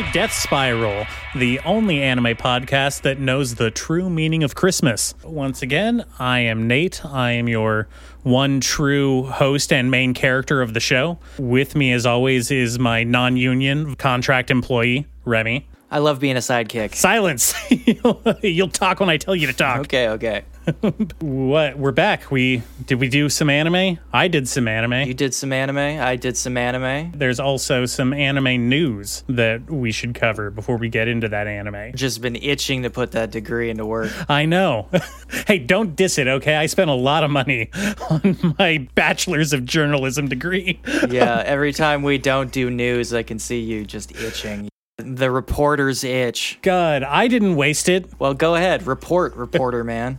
Death Spiral, the only anime podcast that knows the true meaning of Christmas. Once again, I am Nate. I am your one true host and main character of the show. With me, as always, is my non union contract employee, Remy. I love being a sidekick. Silence! You'll talk when I tell you to talk. Okay, okay. What? We're back. We did we do some anime? I did some anime. You did some anime. I did some anime. There's also some anime news that we should cover before we get into that anime. Just been itching to put that degree into work. I know. hey, don't diss it, okay? I spent a lot of money on my bachelor's of journalism degree. Yeah, every time we don't do news, I can see you just itching. The reporter's itch. God, I didn't waste it. Well, go ahead. Report, reporter man.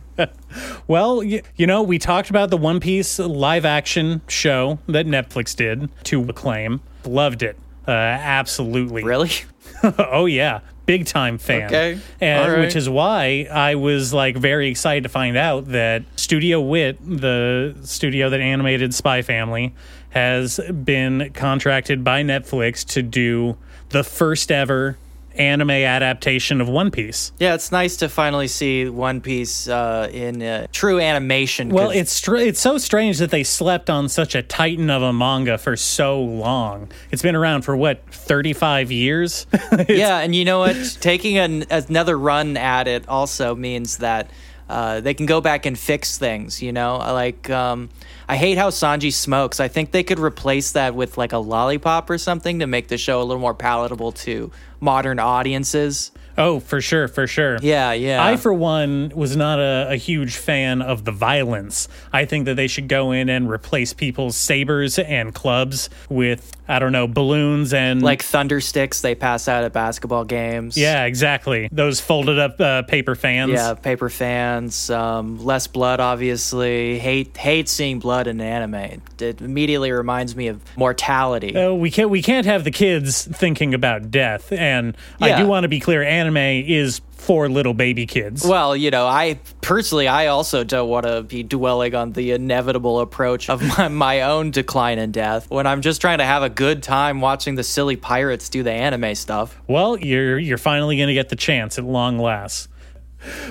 Well, you, you know, we talked about the One Piece live action show that Netflix did to acclaim. Loved it. Uh, absolutely. Really? oh yeah, big time fan. Okay. and right. which is why I was like very excited to find out that Studio Wit, the studio that animated Spy Family, has been contracted by Netflix to do the first ever anime adaptation of One Piece. Yeah, it's nice to finally see One Piece uh, in uh, true animation. Well, it's str- it's so strange that they slept on such a titan of a manga for so long. It's been around for what thirty five years. yeah, and you know what? Taking an, another run at it also means that uh, they can go back and fix things. You know, like um, I hate how Sanji smokes. I think they could replace that with like a lollipop or something to make the show a little more palatable to modern audiences. Oh, for sure, for sure. Yeah, yeah. I, for one, was not a, a huge fan of the violence. I think that they should go in and replace people's sabers and clubs with, I don't know, balloons and. like thunder sticks they pass out at basketball games. Yeah, exactly. Those folded up uh, paper fans. Yeah, paper fans, um, less blood, obviously. Hate hate seeing blood in anime. It, immediately reminds me of mortality. Uh, we can't we can't have the kids thinking about death, and I do want to be clear: anime is for little baby kids. Well, you know, I personally, I also don't want to be dwelling on the inevitable approach of my, my own decline and death when I'm just trying to have a good time watching the silly pirates do the anime stuff. Well, you're you're finally going to get the chance at long last.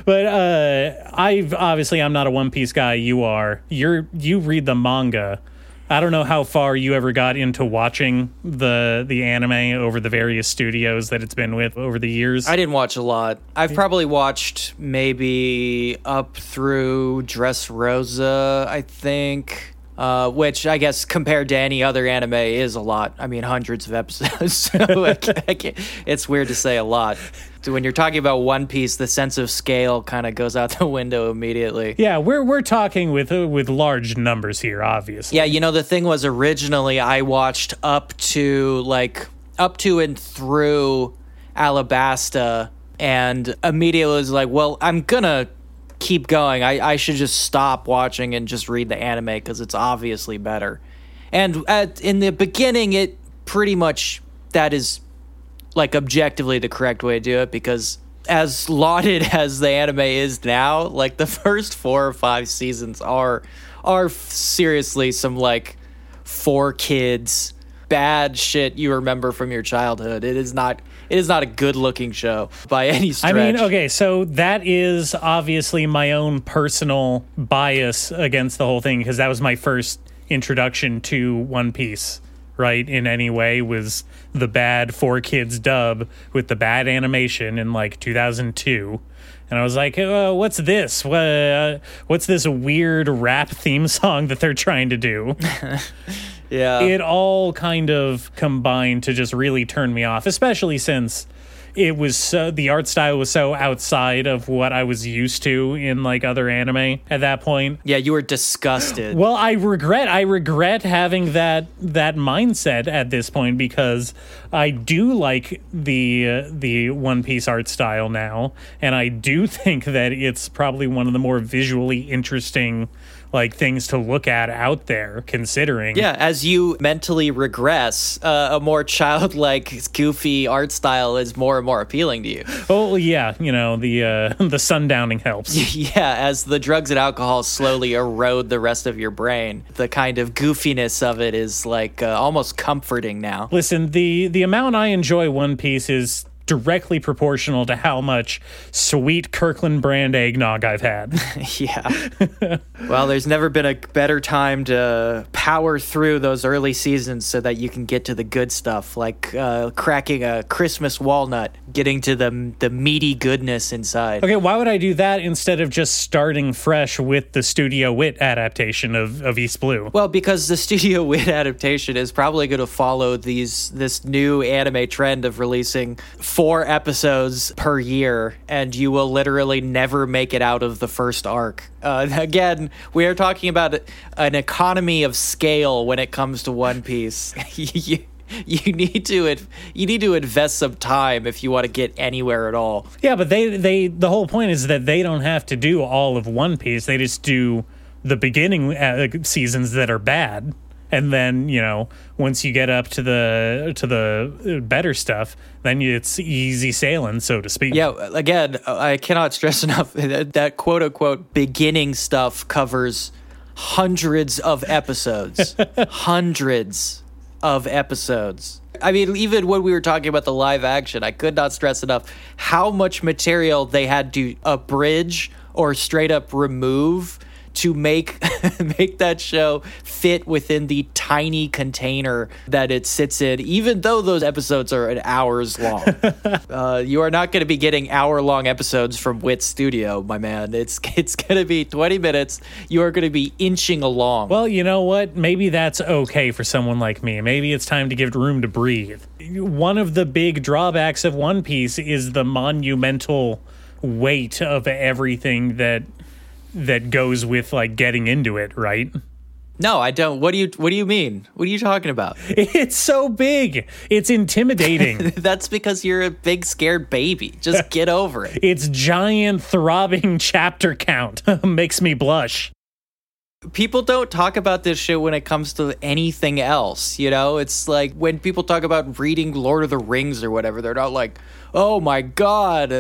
But uh, I've obviously I'm not a One Piece guy. You are. You're you read the manga. I don't know how far you ever got into watching the the anime over the various studios that it's been with over the years. I didn't watch a lot. I've probably watched maybe up through Dressrosa, I think. Uh, which I guess compared to any other anime is a lot. I mean, hundreds of episodes. so I can't- I can't- it's weird to say a lot. So when you're talking about One Piece, the sense of scale kind of goes out the window immediately. yeah, we're we're talking with uh, with large numbers here, obviously. Yeah, you know the thing was originally I watched up to like up to and through Alabasta and immediately was like, well, I'm gonna keep going. I, I should just stop watching and just read the anime because it's obviously better. And at, in the beginning, it pretty much that is like objectively the correct way to do it because as lauded as the anime is now, like the first four or five seasons are are seriously some like 4Kids bad shit you remember from your childhood. It is not it is not a good looking show by any stretch. I mean, okay, so that is obviously my own personal bias against the whole thing because that was my first introduction to One Piece, right? In any way, was the bad 4Kids dub with the bad animation in like 2002. And I was like, uh, "What's this? What, uh, what's this weird rap theme song that they're trying to do?" Yeah. it all kind of combined to just really turn me off, especially since it was so the art style was so outside of what I was used to in like other anime at that point. yeah, you were disgusted. Well, I regret I regret having that that mindset at this point because I do like the uh, the One Piece art style now, and I do think that it's probably one of the more visually interesting like things to look at out there. Considering, yeah, as you mentally regress, uh, a more childlike, goofy art style is more and more appealing to you. Oh yeah, you know the uh, the sundowning helps. yeah, as the drugs and alcohol slowly erode the rest of your brain, the kind of goofiness of it is like uh, almost comforting now. Listen, the the amount I enjoy One Piece is directly proportional to how much sweet Kirkland brand eggnog I've had. yeah. well, there's never been a better time to power through those early seasons so that you can get to the good stuff, like uh, cracking a Christmas walnut, getting to the the meaty goodness inside. Okay, why would I do that instead of just starting fresh with the Studio Wit adaptation of, of East Blue? Well, because the Studio Wit adaptation is probably going to follow these this new anime trend of releasing four episodes per year, and you will literally never make it out of the first arc. Uh, again, we are talking about an economy of scale when it comes to One Piece. you, you need to you need to invest some time if you want to get anywhere at all. Yeah, but they they the whole point is that they don't have to do all of One Piece. They just do the beginning uh, seasons that are bad and then you know once you get up to the to the better stuff then it's easy sailing so to speak. Yeah again i cannot stress enough that, that quote unquote beginning stuff covers hundreds of episodes. Hundreds of episodes. I mean, even when we were talking about the live action, I could not stress enough how much material they had to abridge or straight up remove to make make that show fit within the tiny container that it sits in, even though those episodes are an hours long. uh, you are not going to be getting hour long episodes from Wit Studio, my man. It's it's going to be twenty minutes. You are going to be inching along. Well, you know what? Maybe that's okay for someone like me. Maybe it's time to give it room to breathe. One of the big drawbacks of One Piece is the monumental weight of everything that that goes with like getting into it, right? No, I don't. What do you What do you mean? What are you talking about? It's so big. It's intimidating. That's because you're a big scared baby. Just get over it. Its giant throbbing chapter count makes me blush. People don't talk about this shit when it comes to anything else. You know, it's like when people talk about reading Lord of the Rings or whatever, they're not like, oh my god, uh,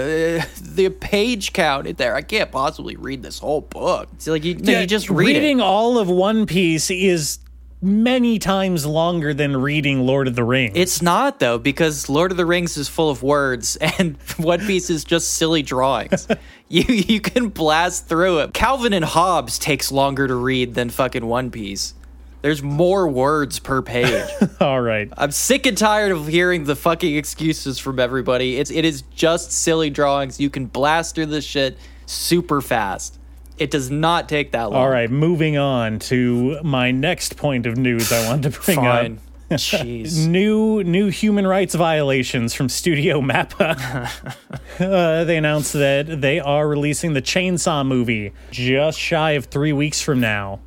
the page count in there. I can't possibly read this whole book. It's like you, yeah, you just read reading it. all of One Piece is many times longer than reading Lord of the Rings. It's not though because Lord of the Rings is full of words and One Piece is just silly drawings. you you can blast through it. Calvin and Hobbes takes longer to read than fucking One Piece. There's more words per page. All right. I'm sick and tired of hearing the fucking excuses from everybody. It's it is just silly drawings. You can blast through this shit super fast. It does not take that long. All right, moving on to my next point of news I want to bring Fine. up. Jeez. new new human rights violations from Studio Mappa. uh, they announced that they are releasing the Chainsaw movie just shy of three weeks from now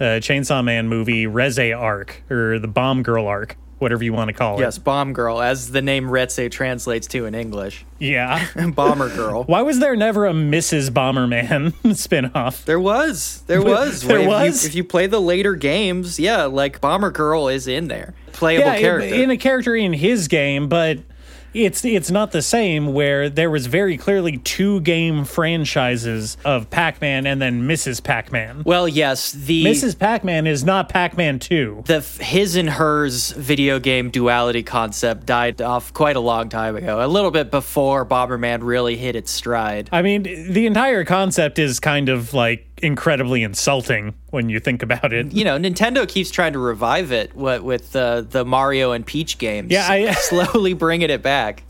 uh, Chainsaw Man movie Reze arc or the Bomb Girl arc, whatever you want to call it. Yes, Bomb Girl, as the name Reze translates to in English. Yeah, Bomber Girl. Why was there never a Mrs. Bomberman spinoff? There was. There was. there if was. You, if you play the later games, yeah, like Bomber Girl is in there, playable yeah, character in, in a character in his game, but it's it's not the same where there was very clearly two game franchises of Pac-Man and then Mrs. Pac-Man. Well, yes, the Mrs. Pac-Man is not Pac-Man 2. The his and hers video game duality concept died off quite a long time ago. A little bit before Bomberman really hit its stride. I mean, the entire concept is kind of like incredibly insulting when you think about it. You know, Nintendo keeps trying to revive it what, with uh, the Mario and Peach games. Yeah, I, slowly bringing it back.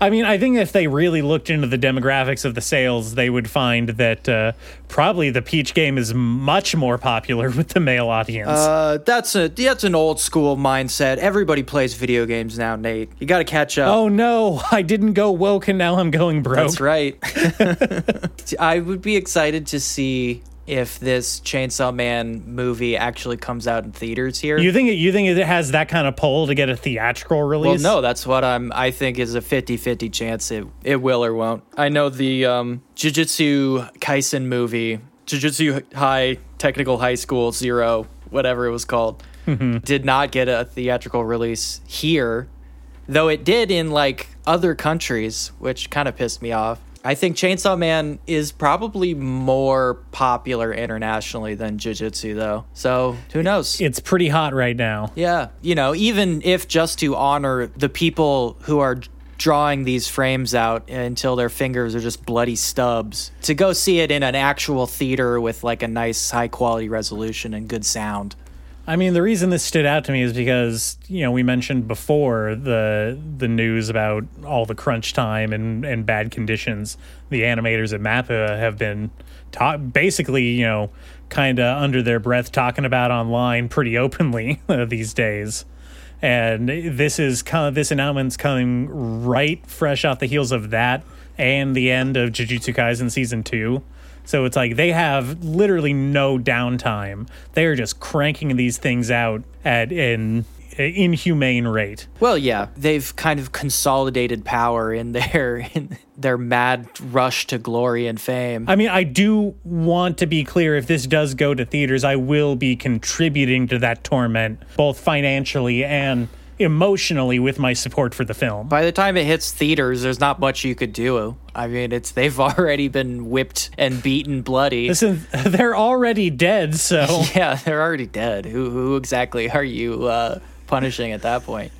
I mean, I think if they really looked into the demographics of the sales, they would find that uh, probably the Peach game is much more popular with the male audience. Uh, that's a that's an old school mindset. Everybody plays video games now, Nate. You got to catch up. Oh no, I didn't go woke and now I'm going broke. That's right. I would be excited to see if this Chainsaw Man movie actually comes out in theaters here. You think it, you think it has that kind of pull to get a theatrical release? Well, no, that's what I'm I think is a 50-50 chance it it will or won't. I know the um Jujutsu Kaisen movie, Jujutsu High Technical High School 0, whatever it was called, mm-hmm. did not get a theatrical release here, though it did in like other countries, which kind of pissed me off. I think Chainsaw Man is probably more popular internationally than Jujutsu, though. So who knows? It's pretty hot right now. Yeah. You know, even if just to honor the people who are drawing these frames out until their fingers are just bloody stubs, to go see it in an actual theater with like a nice high quality resolution and good sound. I mean, the reason this stood out to me is because you know we mentioned before the the news about all the crunch time and and bad conditions. The animators at Mappa have been ta- basically you know kind of under their breath talking about online pretty openly these days. And this is kind of this announcement's coming right fresh off the heels of that and the end of Jujutsu Kaisen season two. So it's like they have literally no downtime. They are just cranking these things out at an inhumane rate. Well, yeah, they've kind of consolidated power in their in their mad rush to glory and fame. I mean, I do want to be clear if this does go to theaters, I will be contributing to that torment both financially and emotionally with my support for the film. By the time it hits theaters, there's not much you could do. I mean, it's they've already been whipped and beaten bloody. Listen, they're already dead, so yeah, they're already dead. Who who exactly are you uh, punishing at that point?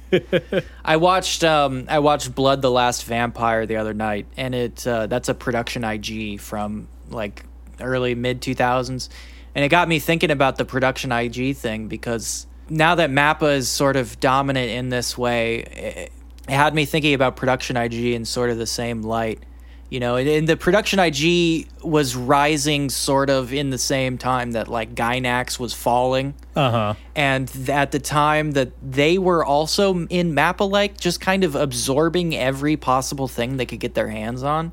I watched um, I watched Blood the Last Vampire the other night, and it uh, that's a production IG from like early mid 2000s, and it got me thinking about the production IG thing because now that Mappa is sort of dominant in this way, it, it had me thinking about production IG in sort of the same light. You know, and, and the production IG was rising sort of in the same time that like Gainax was falling. uh-huh. And th- at the time that they were also in Mappa like, just kind of absorbing every possible thing they could get their hands on.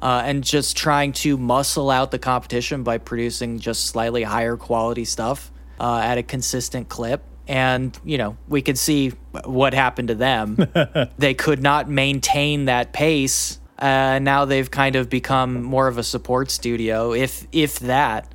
Uh, and just trying to muscle out the competition by producing just slightly higher quality stuff uh, at a consistent clip. And, you know, we could see what happened to them. they could not maintain that pace. Uh, now they've kind of become more of a support studio, if if that.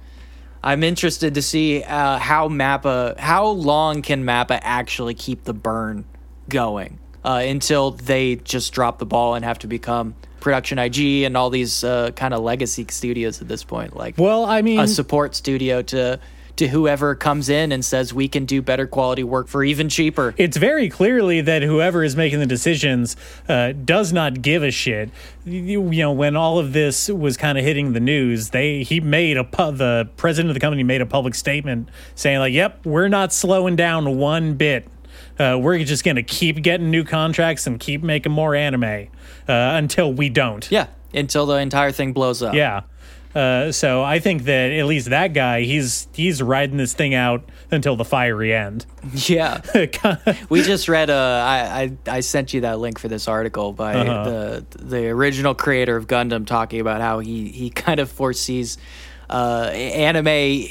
I'm interested to see uh, how Mappa, how long can Mappa actually keep the burn going uh, until they just drop the ball and have to become production IG and all these uh, kind of legacy studios at this point, like Well, I mean, a support studio to to whoever comes in and says we can do better quality work for even cheaper. it's very clearly that whoever is making the decisions uh, does not give a shit. You, you know, when all of this was kind of hitting the news, they he made a pu- the president of the company made a public statement saying like, "Yep, we're not slowing down one bit. Uh, we're just going to keep getting new contracts and keep making more anime uh, until we don't." Yeah, until the entire thing blows up. Yeah. Uh, so I think that at least that guy, he's he's riding this thing out until the fiery end. Yeah. we just read. Uh, I, I I sent you that link for this article by Uh-huh. the the original creator of Gundam talking about how he he kind of foresees uh, anime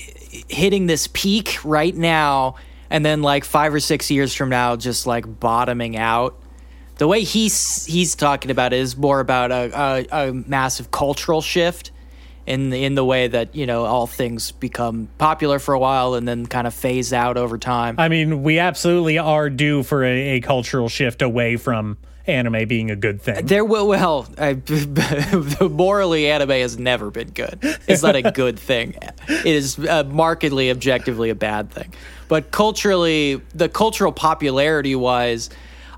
hitting this peak right now, and then like five or six years from now, just like bottoming out. The way he's he's talking about it is more about a, a, a massive cultural shift in the, in the way that you know all things become popular for a while and then kind of phase out over time. I mean, we absolutely are due for a, a cultural shift away from anime being a good thing. There will well, I, morally, anime has never been good. It's not a good thing. It is uh, markedly, objectively a bad thing. But culturally, the cultural popularity wise,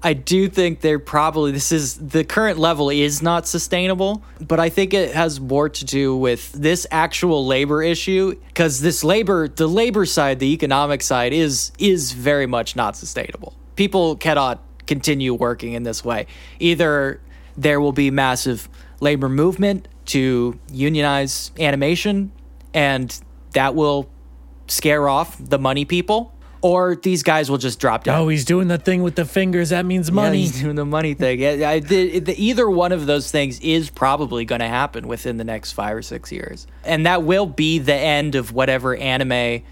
I do think they're probably this is the current level is not sustainable, but I think it has more to do with this actual labor issue because this labor, the labor side, the economic side is is very much not sustainable. People cannot continue working in this way. Either there will be massive labor movement to unionize animation and that will scare off the money people or these guys will just drop down. oh, he's doing the thing with the fingers. That means Yeah, money. he's doing the money thing. Yeah, I, the, the, either one of those things is probably going to happen within the next five or six years, and that will be the end of whatever anime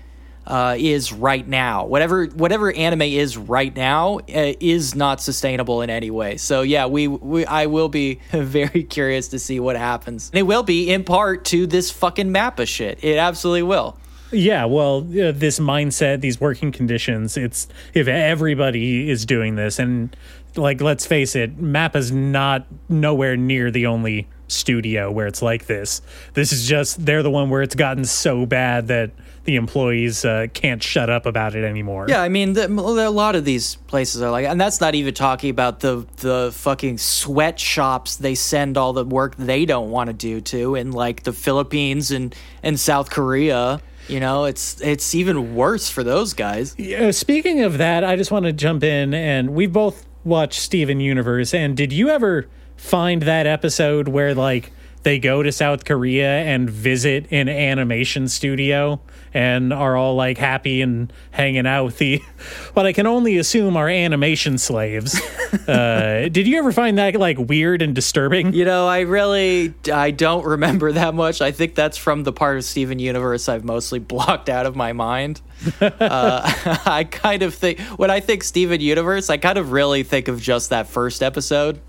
uh, is right now. Whatever whatever anime is right now uh, is not sustainable in any way. So yeah, we, we I will be very curious to see what happens. And it will be in part to this fucking Mappa shit. It absolutely will. Yeah, well, uh, this mindset, these working conditions, it's if everybody is doing this and like let's face it, Mappa's not nowhere near the only studio where it's like this. This is just they're the one where it's gotten so bad that the employees uh, can't shut up about it anymore. Yeah, I mean, the, a lot of these places are like, and that's not even talking about the the fucking sweatshops they send all the work they don't want to do to in like the Philippines and and South Korea. You know, it's it's even worse for those guys. Uh, speaking of that, I just want to jump in, and we both watched Steven Universe. And did you ever find that episode where like they go to South Korea and visit an animation studio and are all like happy and hanging out with the what I can only assume are animation slaves. uh, did you ever find that like weird and disturbing? You know, I really I don't remember that much. I think that's from the part of Steven Universe I've mostly blocked out of my mind. uh, I kind of think when I think Steven Universe, I kind of really think of just that first episode.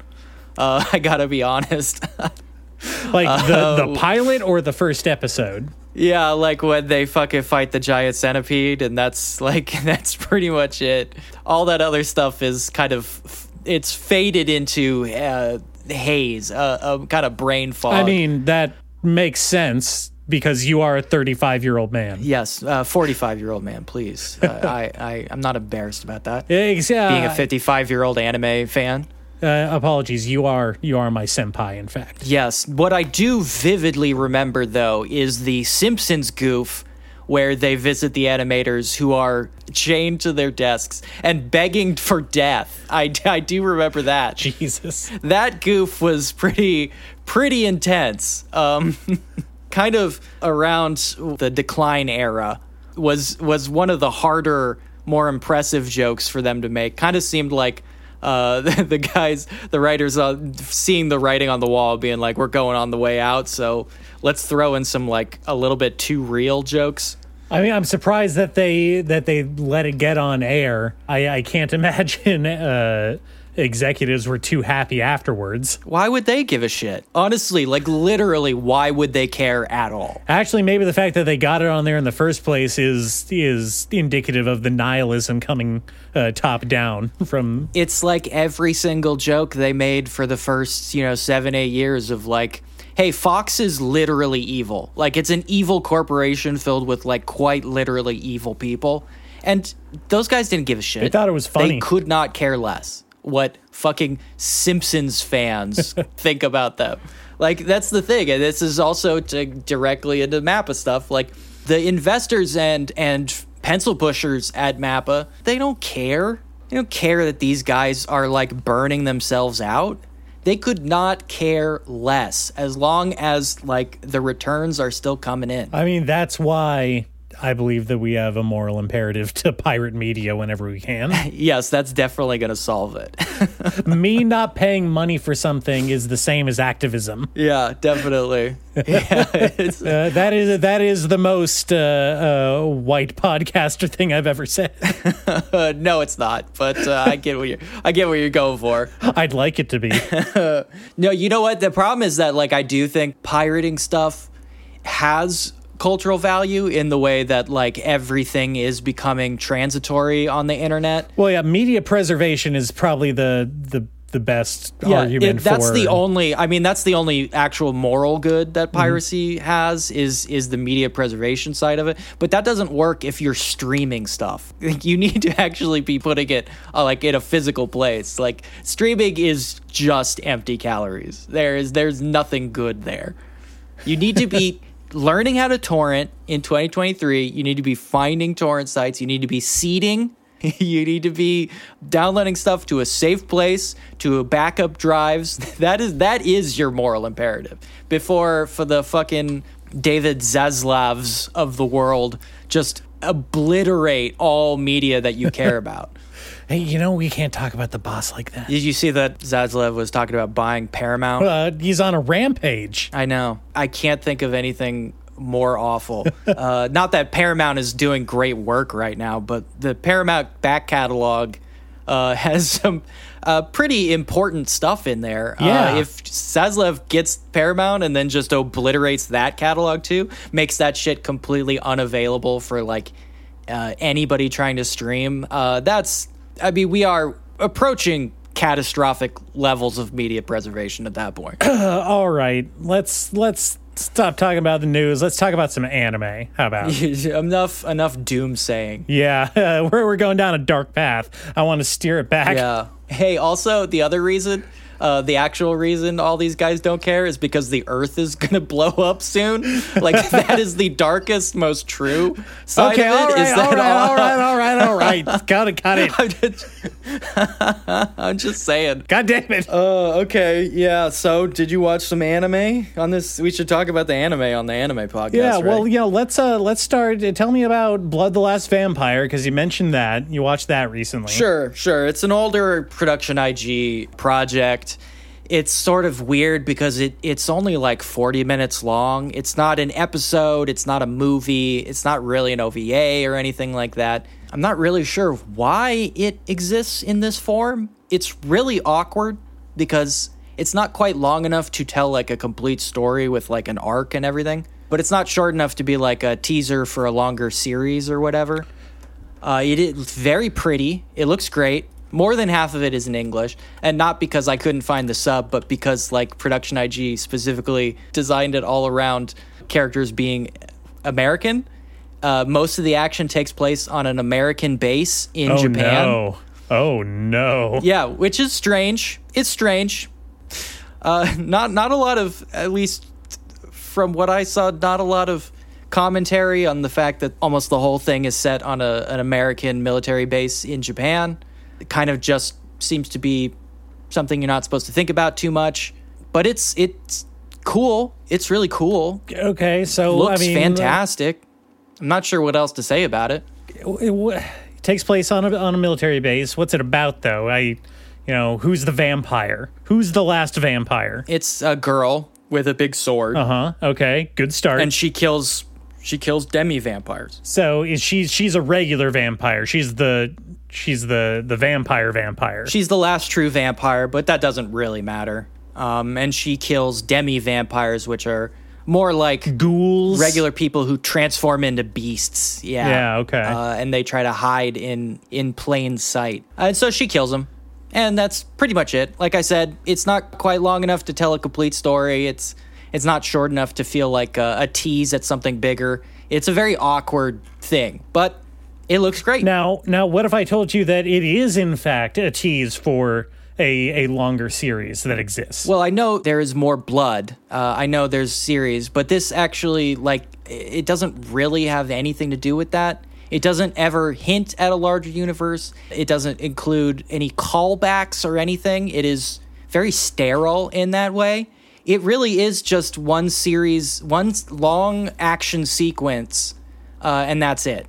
Uh, I gotta be honest. like the the pilot or the first episode. Yeah, like when they fucking fight the giant centipede, and that's like that's pretty much it. All that other stuff is kind of it's faded into uh, haze, uh, a kind of brain fog. I mean, that makes sense because you are a 35 year old man. Yes, uh, 45 year old man, please. Uh, I, I, I'm not embarrassed about that. Exactly. Being a 55 year old anime fan. Uh, apologies, you are you are my senpai. In fact, yes. What I do vividly remember though is the Simpsons goof where they visit the animators who are chained to their desks and begging for death. I, I do remember that. Jesus, that goof was pretty pretty intense. Um, kind of around the decline era was was one of the harder, more impressive jokes for them to make. Kind of seemed like uh, the, the, guys, the writers, uh, seeing the writing on the wall, being like, "We're going on the way out," so let's throw in some like a little bit too real jokes. I mean, I'm surprised that they that they let it get on air. I, I can't imagine uh, executives were too happy afterwards. Why would they give a shit? Honestly, like literally, why would they care at all? Actually, maybe the fact that they got it on there in the first place is is indicative of the nihilism coming uh, top down from. It's like every single joke they made for the first, you know, seven eight years of like. Hey, Fox is literally evil. Like, it's an evil corporation filled with, like, quite literally evil people. And those guys didn't give a shit. They thought it was funny. They could not care less what fucking Simpsons fans think about them. Like that's the thing, and this is also to directly into Mappa stuff. Like the investors and and pencil pushers at Mappa, they don't care. They don't care that these guys are like burning themselves out. They could not care less as long as like the returns are still coming in. I mean, that's why I believe that we have a moral imperative to pirate media whenever we can. yes, that's definitely going to solve it. Me not paying money for something is the same as activism. Yeah, definitely. yeah, uh, that is that is the most uh, uh, white podcaster thing I've ever said. no, it's not. But uh, I get what you're I get what you're going for. I'd like it to be. no, you know what? The problem is that like I do think pirating stuff has cultural value in the way that like everything is becoming transitory on the internet. Well, yeah, media preservation is probably the the the best yeah, argument it, that's for. the only i mean that's the only actual moral good that mm-hmm. piracy mm-hmm. has is is the media preservation side of it but that doesn't work if you're streaming stuff like you need to actually be putting it uh, like in a physical place like streaming is just empty calories there is there's nothing good there you need to be learning how to torrent in 2023, you need to be finding torrent sites. You need to be seeding. you need to be downloading stuff to a safe place, to backup drives. That is that is your moral imperative. Before for the fucking David Zaslavs of the world just obliterate all media that you care about. Hey, you know we can't talk about the boss like that. Did you see that Zaslav was talking about buying Paramount? Uh, he's on a rampage. I know. I can't think of anything more awful. uh, not that Paramount is doing great work right now, but the Paramount back catalog uh, has some uh, pretty important stuff in there. Uh, yeah. if Zaslav gets Paramount and then just obliterates that catalog too, makes that shit completely unavailable for like uh, anybody trying to stream. Uh, that's I mean, we are approaching catastrophic levels of media preservation at that point. All right, let's let's stop talking about the news. Let's talk about some anime. How about? enough enough doom saying. yeah, we're we're going down a dark path. I want to steer it back. Yeah. Hey, also the other reason, uh, the actual reason all these guys don't care is because the Earth is gonna blow up soon. Like that is the darkest, most true side Okay, of it. all is that all right, all right, all right, all right. Got it, got it. I'm just, I'm just saying. God damn it. Uh, okay, yeah. So, did you watch some anime on this? We should talk about the anime on the anime podcast. Yeah, well, right? you know, let's uh let's start. uh, Tell me about Blood the Last Vampire because you mentioned that you watched that recently. Sure, sure. It's an older production IG project. It's sort of weird because it it's only like 40 minutes long. It's not an episode, it's not a movie, it's not really an OVA or anything like that. I'm not really sure why it exists in this form. It's really awkward because it's not quite long enough to tell like a complete story with like an arc and everything, but it's not short enough to be like a teaser for a longer series or whatever. Uh, it is very pretty. It looks great. More than half of it is in English, and not because I couldn't find the sub, but because like Production IG specifically designed it all around characters being American. Uh, most of the action takes place on an American base in Japan. Oh Japan. no. Oh no. Yeah, which is strange. It's strange. Uh, not not a lot of at least from what I saw, not a lot of commentary on the fact that almost the whole thing is set on a, an American military base in Japan. It kind of just seems to be something you're not supposed to think about too much. But it's it's cool. It's really cool. Okay, so Looks I mean, fantastic. I'm not sure what else to say about it. It, w- it takes place on a on a military base. What's it about though? I, you know, who's the vampire? Who's the last vampire? It's a girl with a big sword, Uh huh. Okay, good start. and she kills she kills demi vampires. so is she? She's a regular vampire. She's the she's the the vampire vampire. She's the last true vampire, but that doesn't really matter. Um, and she kills demi vampires, which are more like ghouls. regular people who transform into beasts. Yeah. Yeah, okay. Uh, and they try to hide in in plain sight. And so she kills them. And that's pretty much it. Like I said, it's not quite long enough to tell a complete story. It's it's not short enough to feel like a, a tease at something bigger. It's a very awkward thing, but it looks great. Now, now, what if I told you that it is in fact a tease for a a longer series that exists? Well, I know there is more blood. Uh, I know there's series, but this actually like it doesn't really have anything to do with that. It doesn't ever hint at a larger universe. It doesn't include any callbacks or anything. It is very sterile in that way. It really is just one series, one long action sequence, uh, and that's it.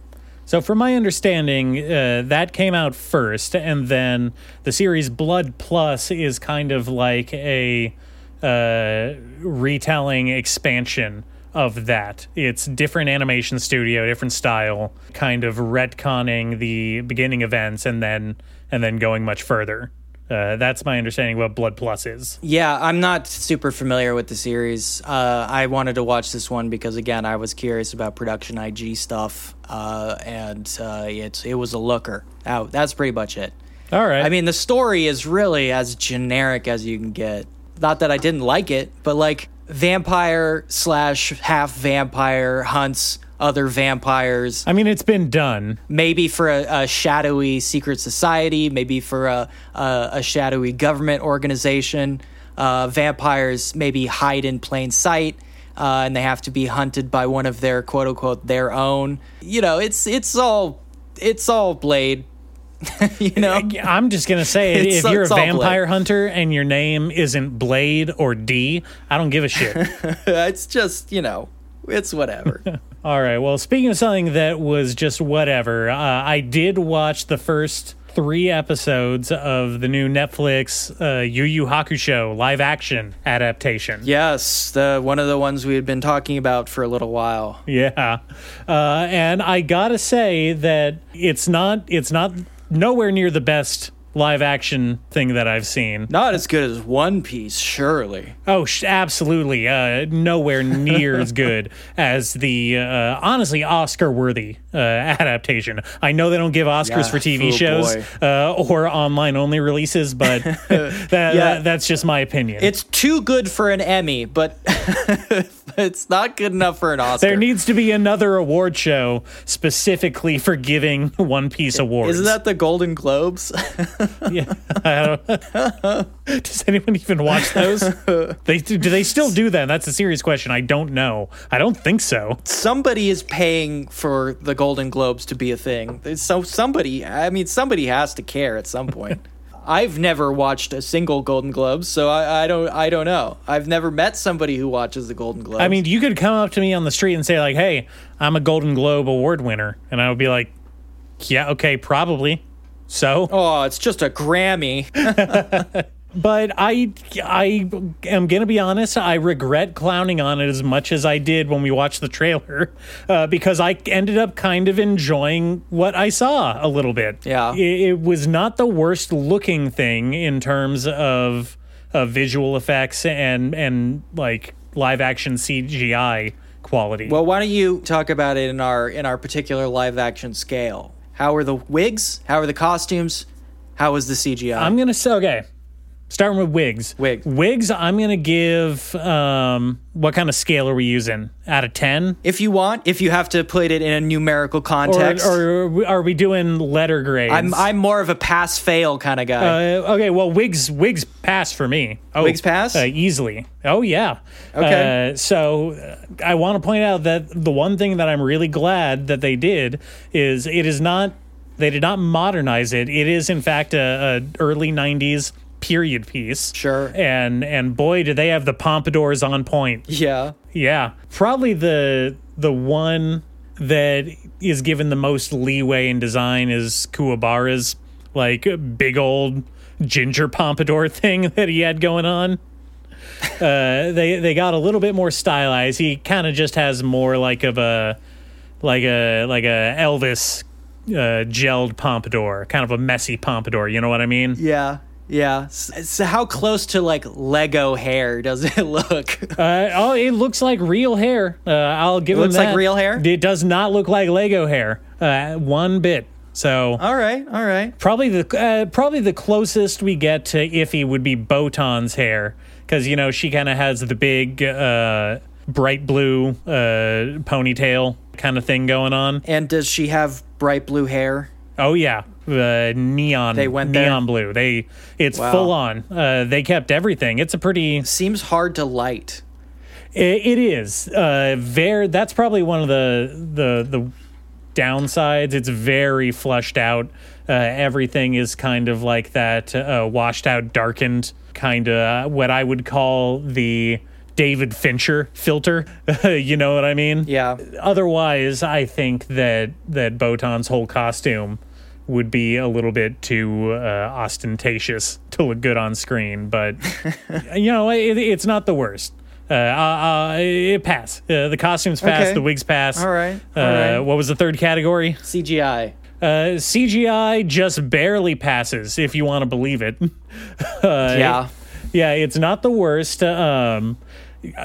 So, from my understanding, uh, that came out first, and then the series Blood Plus is kind of like a uh, retelling expansion of that. It's different animation studio, different style, kind of retconning the beginning events, and then and then going much further. Uh, that's my understanding of what Blood Plus is. Yeah, I'm not super familiar with the series. Uh, I wanted to watch this one because, again, I was curious about production IG stuff, uh, and uh, it's it was a looker. Oh, that's pretty much it. All right. I mean, the story is really as generic as you can get. Not that I didn't like it, but like vampire slash half vampire hunts other vampires I mean, it's been done. maybe for a, a shadowy secret society, maybe for a, a, a shadowy government organization. Uh, vampires maybe hide in plain sight. Uh, and they have to be hunted by one of their quote unquote their own. You know, it's it's all it's all Blade. you know, I'm just gonna say, It's- if you're a all Blade. vampire hunter and your name isn't Blade or D, I don't give a shit. it's just you know, it's whatever. All right. Well, speaking of something that was just whatever, uh, I did watch the first three episodes of the new Netflix uh, Yu Yu Hakusho live action adaptation. yes, the one of the ones we had been talking about for a little while. Yeah, uh, and I gotta say that it's not it's not nowhere near the best live action thing that I've seen. Not as good as One Piece, surely. Oh, sh- absolutely. Uh, nowhere near as good as the uh, honestly Oscar worthy uh, adaptation. I know they don't give Oscars Yeah, for TV shows uh, or online only releases, but that, that- that's just my opinion. It's too good for an Emmy, but it's not good enough for an Oscar. there needs to be another award show specifically for giving One Piece awards. Isn't that the Golden Globes? Yeah. I don't, does anyone even watch those? They do they still do that? That's a serious question. I don't know. I don't think so. somebody is paying for the Golden Globes to be a thing. So somebody, I mean, somebody has to care at some point. I've never watched a single Golden Globes, so I, I don't, I don't know. I've never met somebody who watches the Golden Globes. I mean, you could come up to me on the street and say like, "Hey, I'm a Golden Globe award winner," and I would be like, "Yeah, okay, probably." So, oh, it's just a Grammy. but I, I am gonna be honest. I regret clowning on it as much as I did when we watched the trailer, uh, because I ended up kind of enjoying what I saw a little bit. Yeah. it, it was not the worst looking thing in terms of, of visual effects and and like live action CGI quality. well, why don't you talk about it in our in our particular live action scale? How are the wigs? How are the costumes? How is the CGI? I'm gonna say okay. Starting with wigs. Wig. Wigs. I'm gonna give. Um, what kind of scale are we using? Out of ten, if you want, if you have to put it in a numerical context, or are we doing letter grades? I'm I'm more of a pass fail kind of guy. Uh, okay, well, wigs wigs pass for me. Oh, Wigs pass? uh, easily. Oh yeah. Okay. Uh, so uh, I want to point out that the one thing that I'm really glad that they did is it is not they did not modernize it. It is in fact a, a early '90s period piece. Sure. And and boy, do they have the pompadours on point. yeah. Yeah, probably the the one that is given the most leeway in design is Kuwabara's like big old ginger pompadour thing that he had going on. Uh, they they got a little bit more stylized. He kind of just has more like of a like a like a Elvis uh, gelled pompadour, kind of a messy pompadour. You know what I mean? Yeah. Yeah. So how close to like Lego hair does it look? Uh, oh, it looks like real hair. Uh, I'll give It looks like real hair? It does not look like Lego hair, uh, one bit. So all right. All right. probably the uh, probably the closest we get to Iffy would be Botan's hair, because you know she kind of has the big uh, bright blue uh, ponytail kind of thing going on. And does she have bright blue hair? Oh yeah, uh, neon. They went there? neon blue. They it's Wow. full on. Uh, they kept everything. It's a pretty Seems hard to light. It, it is uh, very. That's probably one of the the the downsides. It's very flushed out. Uh, everything is kind of like that uh, washed out, darkened kind of what I would call the David Fincher filter. you know what I mean? Yeah. Otherwise, I think that that Botan's whole costume would be a little bit too uh, ostentatious to look good on screen, but you know, it, it's not the worst. Uh, uh, uh, it pass. Uh, the costumes pass. Okay. The wigs pass. All right, Uh, all right. What was the third category? CGI. Uh, CGI just barely passes, if you want to believe it. yeah. Yeah, it's not the worst. Um,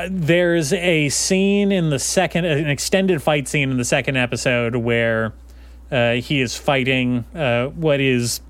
there's a scene in the second, an extended fight scene in the second episode where uh, he is fighting uh, what is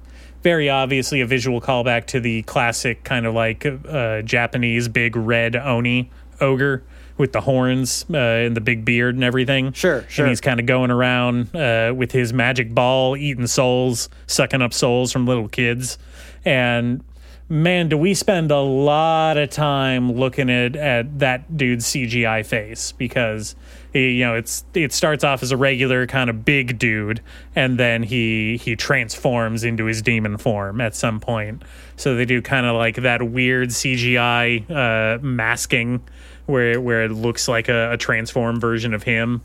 very obviously a visual callback to the classic kind of like uh, Japanese big red oni ogre with the horns uh, and the big beard and everything. Sure, sure. And he's kind of going around uh, with his magic ball, eating souls, sucking up souls from little kids. And man, do we spend a lot of time looking at, at that dude's CGI face because you know it's it starts off as a regular kind of big dude and then he he transforms into his demon form at some point. So they do kind of like that weird CGI uh, masking where where it looks like a, a transform version of him.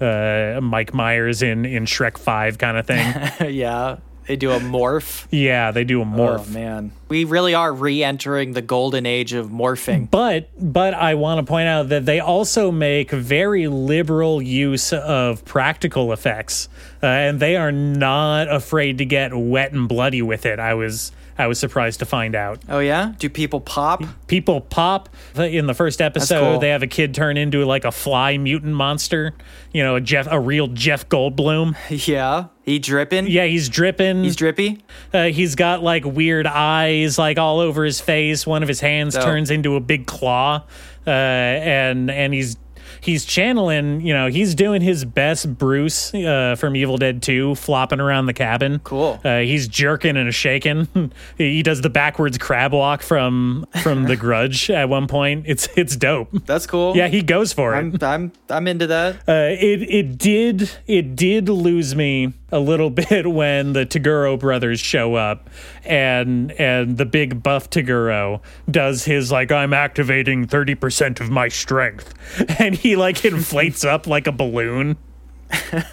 Uh, Mike Myers in in Shrek Five kind of thing. yeah. They do a morph. Yeah, they do a morph. Oh man, we really are re-entering the golden age of morphing. But but I want to point out that they also make very liberal use of practical effects, uh, and they are not afraid to get wet and bloody with it. I was I was surprised to find out. Oh yeah, do people pop? People pop in the first episode. cool. They have a kid turn into like a fly mutant monster. You know, a Jeff, a real Jeff Goldblum. Yeah, he dripping. Yeah, he's dripping. he's drippy. Uh, he's got like weird eyes, like all over his face. One of his hands turns into a big claw, uh, and and he's he's channeling. You know, he's doing his best Bruce uh, from Evil Dead Two, flopping around the cabin. Cool. Uh, he's jerking and shaking. he does the backwards crab walk from from The Grudge at one point. It's it's dope. That's cool. Yeah, he goes for it. I'm I'm I'm into that. Uh, it it did it did lose me a little bit when the Toguro brothers show up and and the big buff Toguro does his like I'm activating 30% of my strength and he like inflates up like a balloon.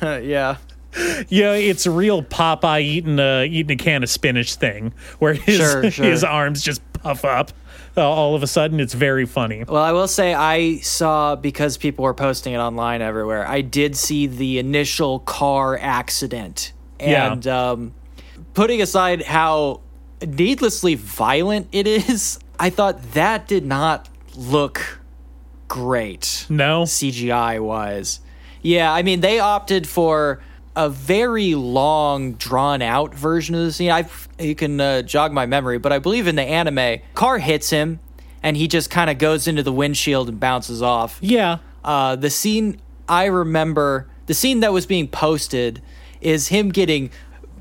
Yeah. Yeah, it's a real Popeye eating a eating a can of spinach thing where his Sure, sure. his arms just puff up. Uh, all of a sudden it's very funny. Well, I will say I saw because people were posting it online everywhere. I did see the initial car accident, Yeah. and um, putting aside how needlessly violent it is, I thought that did not look great. No. CGI wise. Yeah, I mean they opted for a very long, drawn out version of the scene. I you can uh, jog my memory, but I believe in the anime, car hits him, and he just kind of goes into the windshield and bounces off. Yeah. Uh, the scene I remember, the scene that was being posted, is him getting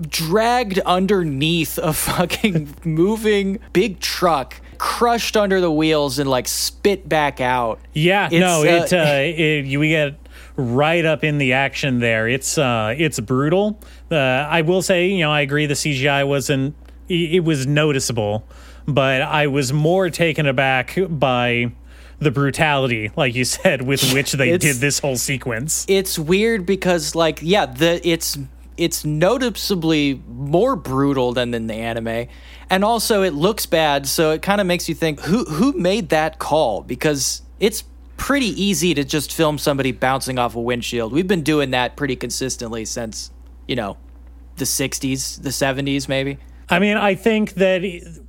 dragged underneath a fucking moving big truck, crushed under the wheels, and like spit back out. Yeah, It's, no, uh, it, uh, it we get right up in the action there. It's uh, it's brutal. Uh, I will say, you know, I agree the CGI wasn't. It was noticeable, but I was more taken aback by the brutality, like you said, with which they It's- did this whole sequence. it's weird because like yeah the it's it's noticeably more brutal than in the anime and also it looks bad so it kind of makes you think who who made that call because it's pretty easy to just film somebody bouncing off a windshield we've been doing that pretty consistently since you know the 60s the 70s maybe I mean, I think that.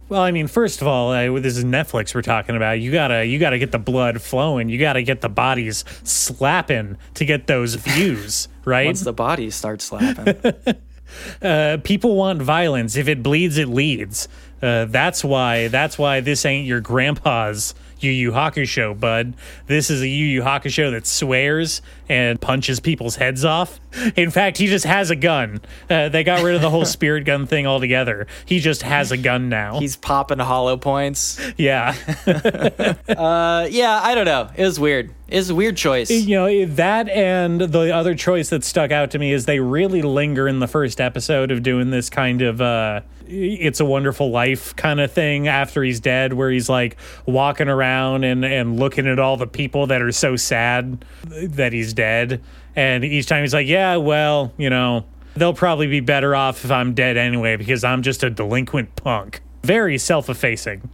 Well, I mean, first of all, uh, this is Netflix we're talking about. You gotta, you gotta get the blood flowing. You gotta get the bodies slapping to get those views, right? once the bodies start slapping uh, people want violence. If it bleeds, it leads. Uh, that's why. That's why this ain't your grandpa's Yu Yu Hakusho, bud. This is a Yu Yu Hakusho that swears and punches people's heads off. In fact, he just has a gun. Uh, they got rid of the whole spirit gun thing altogether. He just has a gun now. he's popping hollow points yeah. uh yeah i don't know it was weird it was a weird choice you know that and the other choice that stuck out to me is they really linger in the first episode of doing this kind of uh it's a wonderful life kind of thing after he's dead where he's like walking around and and looking at all the people that are so sad that he's dead and each time he's like yeah well you know they'll probably be better off if i'm dead anyway because i'm just a delinquent punk very self-effacing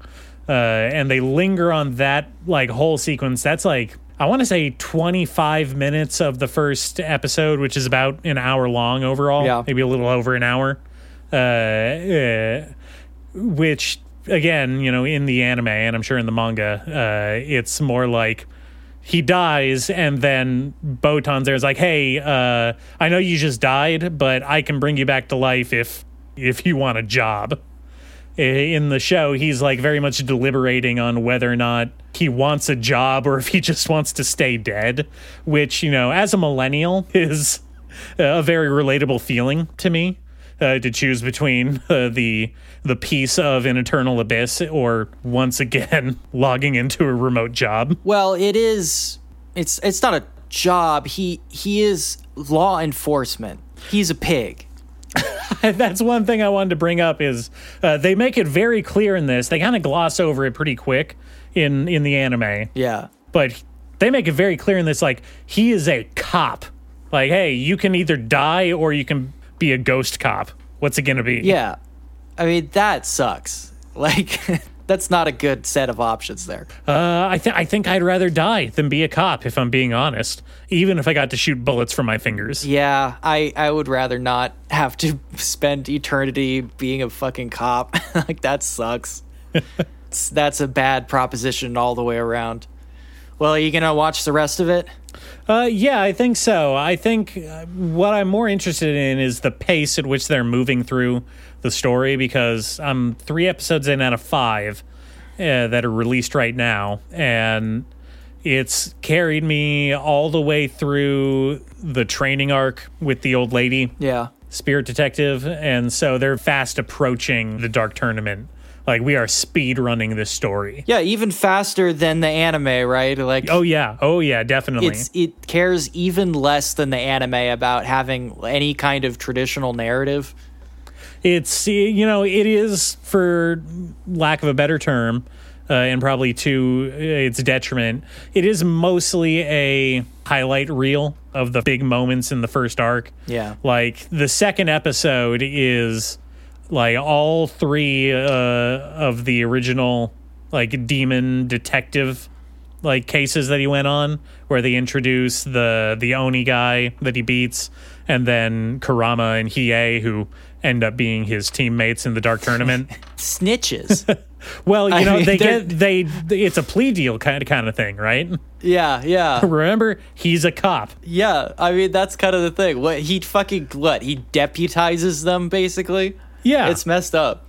uh, and they linger on that like whole sequence. That's like I want to say 25 minutes of the first episode, which is about an hour long overall. Yeah. maybe a little over an hour. Uh, uh, which again, you know, in the anime and I'm sure in the manga, uh, it's more like he dies and then Botan's there is like, hey, uh, I know you just died, but I can bring you back to life if if you want a job in the show, he's like very much deliberating on whether or not he wants a job or if he just wants to stay dead, which, you know, as a millennial is a very relatable feeling to me. Uh, to choose between uh, the the peace of an eternal abyss or once again logging into a remote job. Well, it is. It's it's not a job. He he is law enforcement. He's a pig. That's one thing I wanted to bring up is uh, they make it very clear in this. They kind of gloss over it pretty quick in in the anime. Yeah. but they make it very clear in this like he is a cop like hey you can either die or you can be a ghost cop What's it gonna be? Yeah. I mean, that sucks. Like, that's not a good set of options there. Uh, I think I think I'd rather die than be a cop if I'm being honest. Even if I got to shoot bullets from my fingers. Yeah, I, I would rather not have to spend eternity being a fucking cop. like, that sucks. That's a bad proposition all the way around. Well, are you going to watch the rest of it? Uh, yeah, I think so. I think uh, what I'm more interested in is the pace at which they're moving through the story because I'm three episodes in out of five uh, that are released right now, and it's carried me all the way through the training arc with the old lady, Yeah. Spirit Detective, and so they're fast approaching the Dark Tournament. Like we are speed running this story. Yeah, even faster than the anime, right? Like, Oh yeah, oh yeah, definitely. it's it cares even less than the anime about having any kind of traditional narrative. it's you know it is for lack of a better term uh, and probably to its detriment it is mostly a highlight reel of the big moments in the first arc Yeah. like the second episode is like all three uh, of the original like demon detective like cases that he went on where they introduce the the oni guy that he beats and then Kurama and hiei who end up being his teammates in the dark tournament Snitches. well you I know mean, they they're- get they it's a plea deal kind of kind of thing right yeah, yeah. remember he's a cop Yeah, I mean that's kind of the thing. What he fucking what he deputizes them basically. Yeah It's messed up.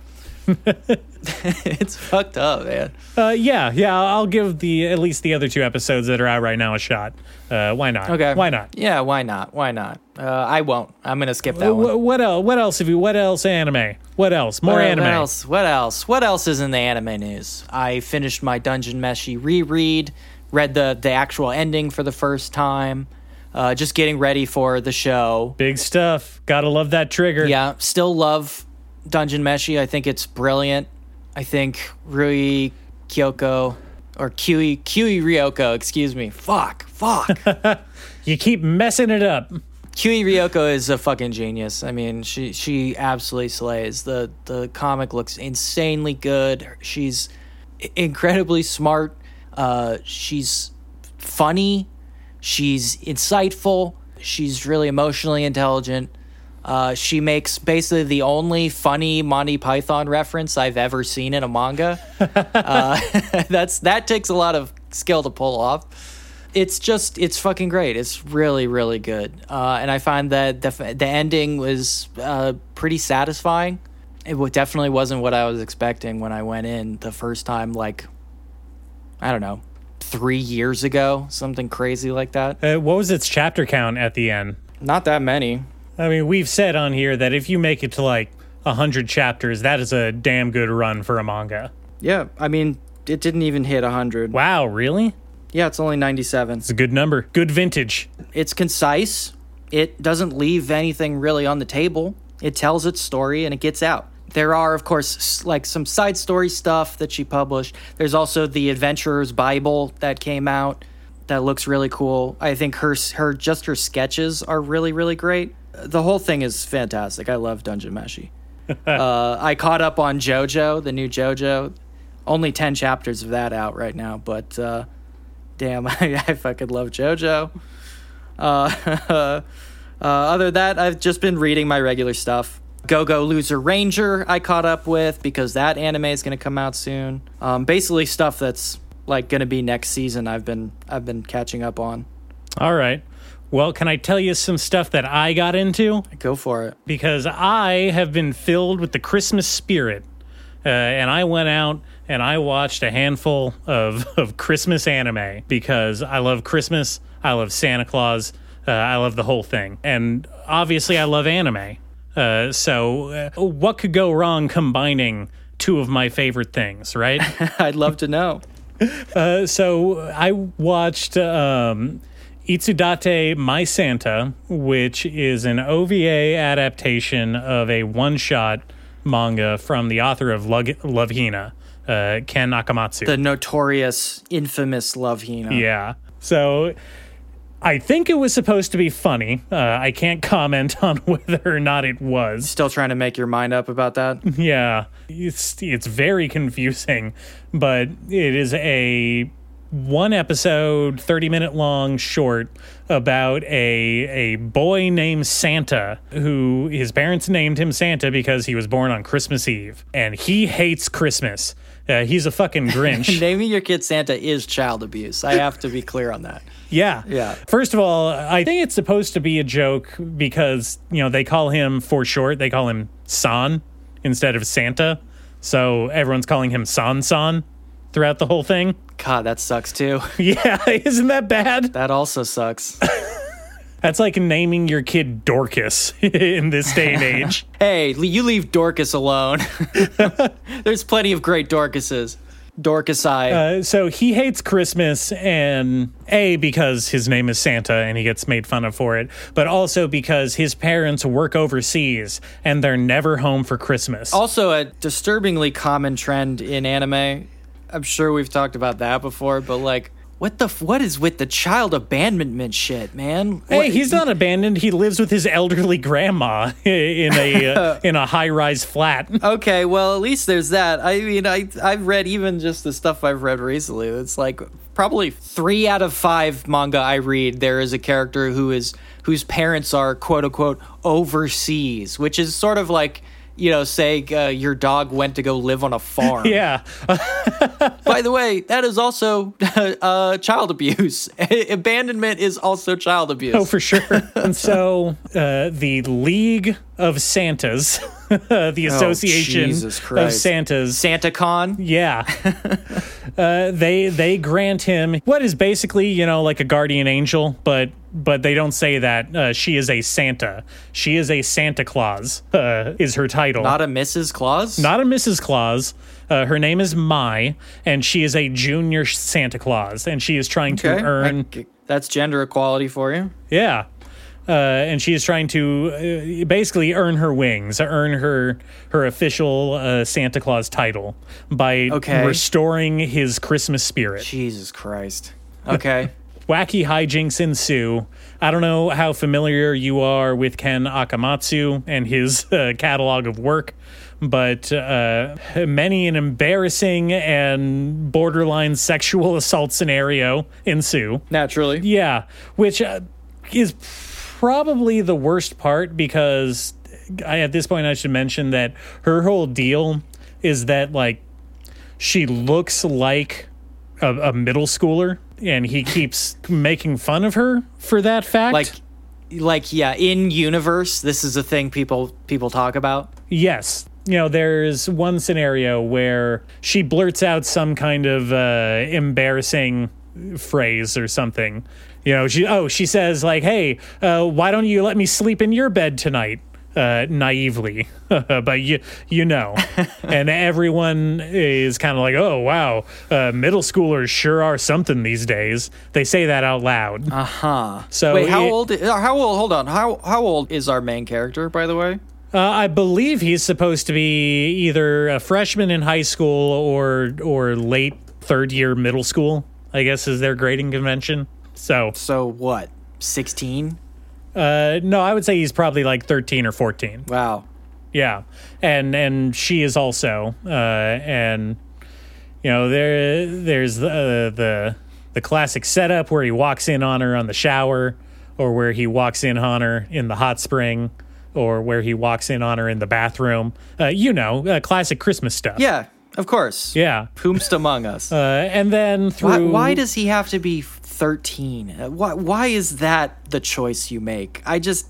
it's fucked up, man. Uh, yeah, yeah. I'll give the at least the other two episodes that are out right now a shot. Uh, why not? Okay. Why not? Yeah, why not? Why not? Uh, I won't. I'm gonna skip that one. What, what else? What else have you? What else? Anime? What else? More What- anime? What else? What else? What else is in the anime news? I finished my Dungeon Meshi reread, read the the actual ending for the first time. Uh, just getting ready for the show. Big stuff. Gotta love that trigger. Yeah, still love Dungeon Meshi. I think it's brilliant. I think Rui Kyoko or Kui Kui Ryoko, excuse me. Fuck, fuck. You keep messing it up. Kui Ryoko is a fucking genius. I mean, she she absolutely slays. The the comic looks insanely good. She's incredibly smart. Uh, she's funny. She's insightful. She's really emotionally intelligent. Uh, she makes basically the only funny Monty Python reference I've ever seen in a manga. uh, that's that takes a lot of skill to pull off it's just it's fucking great. It's really really good, uh, and I find that the the ending was uh, pretty satisfying. It definitely wasn't what I was expecting when I went in the first time. Like, I don't know, three years ago, something crazy like that. Uh, what was its chapter count at the end? Not that many. I mean, we've said on here that if you make it to like hundred chapters, that is a damn good run for a manga. Yeah, I mean, it didn't even hit hundred. Wow, really? Yeah, it's only ninety seven. It's a good number. Good vintage. it's concise. It doesn't leave anything really on the table. It tells its story and it gets out. There are, of course, like some side story stuff that she published. There's also the Adventurer's Bible that came out that looks really cool. I think her her just her sketches are really really great. The whole thing is fantastic. I love Dungeon Meshi. uh, I caught up on JoJo, the new JoJo. Only ten chapters of that out right now, but uh, damn, I, I fucking love JoJo. Uh, uh, other than that, I've just been reading my regular stuff. Go Go Loser Ranger, I caught up with because that anime is going to come out soon. Um, basically, stuff that's like going to be next season. I've been I've been catching up on. All right. Well, can I tell you some stuff that I got into? Go for it. because I have been filled with the Christmas spirit. Uh, and I went out and I watched a handful of, of Christmas anime because I love Christmas. I love Santa Claus. Uh, I love the whole thing. And obviously, I love anime. Uh, so, uh, what could go wrong combining two of my favorite things, right? I'd love to know. Uh, so I watched um, Itsudatte My Santa, which is an OVA adaptation of a one shot manga from the author of Lug- Love Hina, uh, Ken Akamatsu. The notorious, infamous Love Hina. yeah. So I think it was supposed to be funny. Uh, I can't comment on whether or not it was. Still trying to make your mind up about that? Yeah, it's it's very confusing, but it is a one episode, 30 minute long short about a a boy named Santa who his parents named him Santa because he was born on Christmas Eve and he hates Christmas. Uh, he's a fucking Grinch. Naming your kid Santa is child abuse. I have to be clear on that. Yeah. Yeah. First of all, I think it's supposed to be a joke because, you know, they call him for short, they call him San instead of Santa. So everyone's calling him San San throughout the whole thing. God, that sucks too. Yeah, isn't that bad? That also sucks. That's like naming your kid Dorcas in this day and age. hey, you leave Dorcas alone. There's plenty of great Dorcases. Dorcas I. Uh, so he hates Christmas, and A, because his name is Santa and he gets made fun of for it, but also because his parents work overseas and they're never home for Christmas. also, a disturbingly common trend in anime. I'm sure we've talked about that before, but like, what the f- what is with the child abandonment shit, man? Hey, What- he's not abandoned. He lives with his elderly grandma in a uh, in a high rise flat. Okay, well, at least there's that. I mean, I I've read even just the stuff I've read recently. It's like probably three out of five manga I read. There is a character who is whose parents are quote unquote overseas, which is sort of like you know, say uh, your dog went to go live on a farm. Yeah, By the way, that is also uh, child abuse. Abandonment is also child abuse. oh for sure. and so uh, the League of Santas, the Association Oh, of Santas, Santa Con. Yeah. uh, they they grant him what is basically you know like a guardian angel, but but they don't say that uh, she is a Santa. She is a Santa Claus. Uh, is her title Not a Mrs. Claus? Not a Mrs. Claus. Uh, her name is Mai, and she is a junior Santa Claus, and she is trying to earn I- that's gender equality for you. yeah. Uh, and she is trying to uh, basically earn her wings, earn her her official uh, Santa Claus title by Okay. restoring his Christmas spirit. Jesus Christ. Okay. Wacky hijinks ensue. I don't know how familiar you are with Ken Akamatsu and his uh, catalog of work, but uh, many an embarrassing and borderline sexual assault scenario ensue. Naturally. Yeah, which uh, is probably the worst part because I, at this point I should mention that her whole deal is that like she looks like a, a middle schooler and he keeps making fun of her for that fact. Like like yeah, in universe, this is a thing people people talk about. Yes. You know, there's one scenario where she blurts out some kind of uh, embarrassing phrase or something. You know, she oh she says like, "Hey, uh, why don't you let me sleep in your bed tonight?" Uh, naively, but you you know, and everyone is kind of like, "Oh wow, uh, middle schoolers sure are something these days." They say that out loud. Uh-huh. So Wait, how it- old uh, how old hold on. How how old is our main character, by the way? Uh, I believe he's supposed to be either a freshman in high school or or late third year middle school. I guess is their grading convention. So, So what? 16? Uh, no, I would say he's probably like thirteen or fourteen. Wow. Yeah, and and she is also, uh, and you know there there's the the the classic setup where he walks in on her on the shower, or where he walks in on her in the hot spring, or where he walks in on her in the bathroom. Uh, you know, uh, classic Christmas stuff. Yeah, of course. yeah. Whomst among us. Uh, and then why, through why does he have to be 13? Uh, Why why is that the choice you make? I just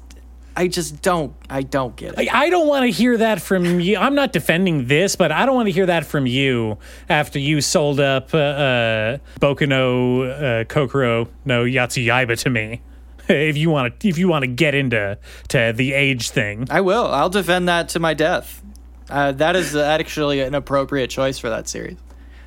I just don't I don't get it. I don't want to hear that from you. I'm not defending this, but I don't want to hear that from you after you sold up uh, uh, Boku no uh, Kokoro no Yatsuyaiba to me. If you want to, if you want to get into to the age thing, I will. I'll defend that to my death. Uh, that is actually an appropriate choice for that series.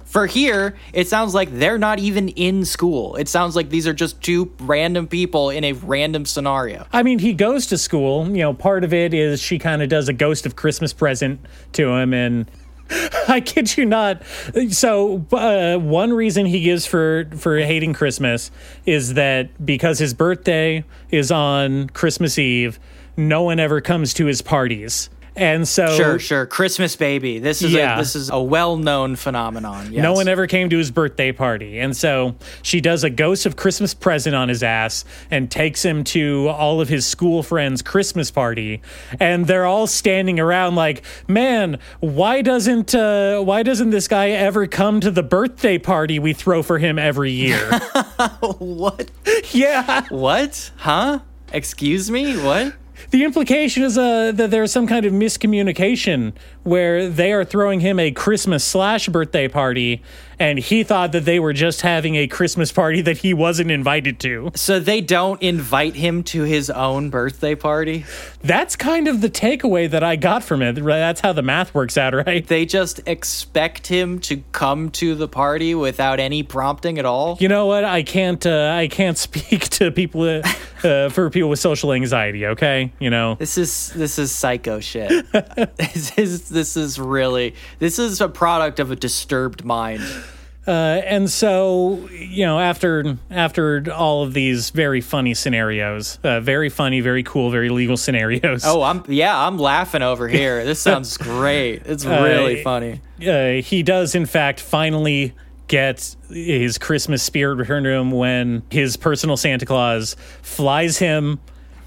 For here, it sounds like they're not even in school. It sounds like these are just two random people in a random scenario. I mean, he goes to school. You know, part of it is she kind of does a ghost of Christmas present to him, and I kid you not. So uh, one reason he gives for for hating Christmas is that because his birthday is on Christmas Eve, no one ever comes to his parties. And so Sure, sure. Christmas baby. This is Yeah. a, this is a well-known phenomenon. Yes. No one ever came to his birthday party. And so she does a ghost of Christmas present on his ass and takes him to all of his school friends' Christmas party. And they're all standing around like, man, why doesn't uh, why doesn't this guy ever come to the birthday party we throw for him every year? what? yeah. What? Huh? Excuse me? What? The implication is uh, that there's some kind of miscommunication where they are throwing him a Christmas slash birthday party, and he thought that they were just having a Christmas party that he wasn't invited to. So they don't invite him to his own birthday party? That's kind of the takeaway that I got from it. That's how the math works out, right? They just expect him to come to the party without any prompting at all? You know what? I can't. Uh, I can't speak to people uh, uh, for people with social anxiety. Okay, you know. This is this is psycho shit. this is this is really this is a product of a disturbed mind. Uh, and so you know after after all of these very funny scenarios uh, very funny very cool very legal scenarios Oh, I'm yeah, I'm laughing over here. This sounds great. It's really Uh, funny. uh, he does in fact finally get his christmas spirit returned to him when his personal santa claus flies him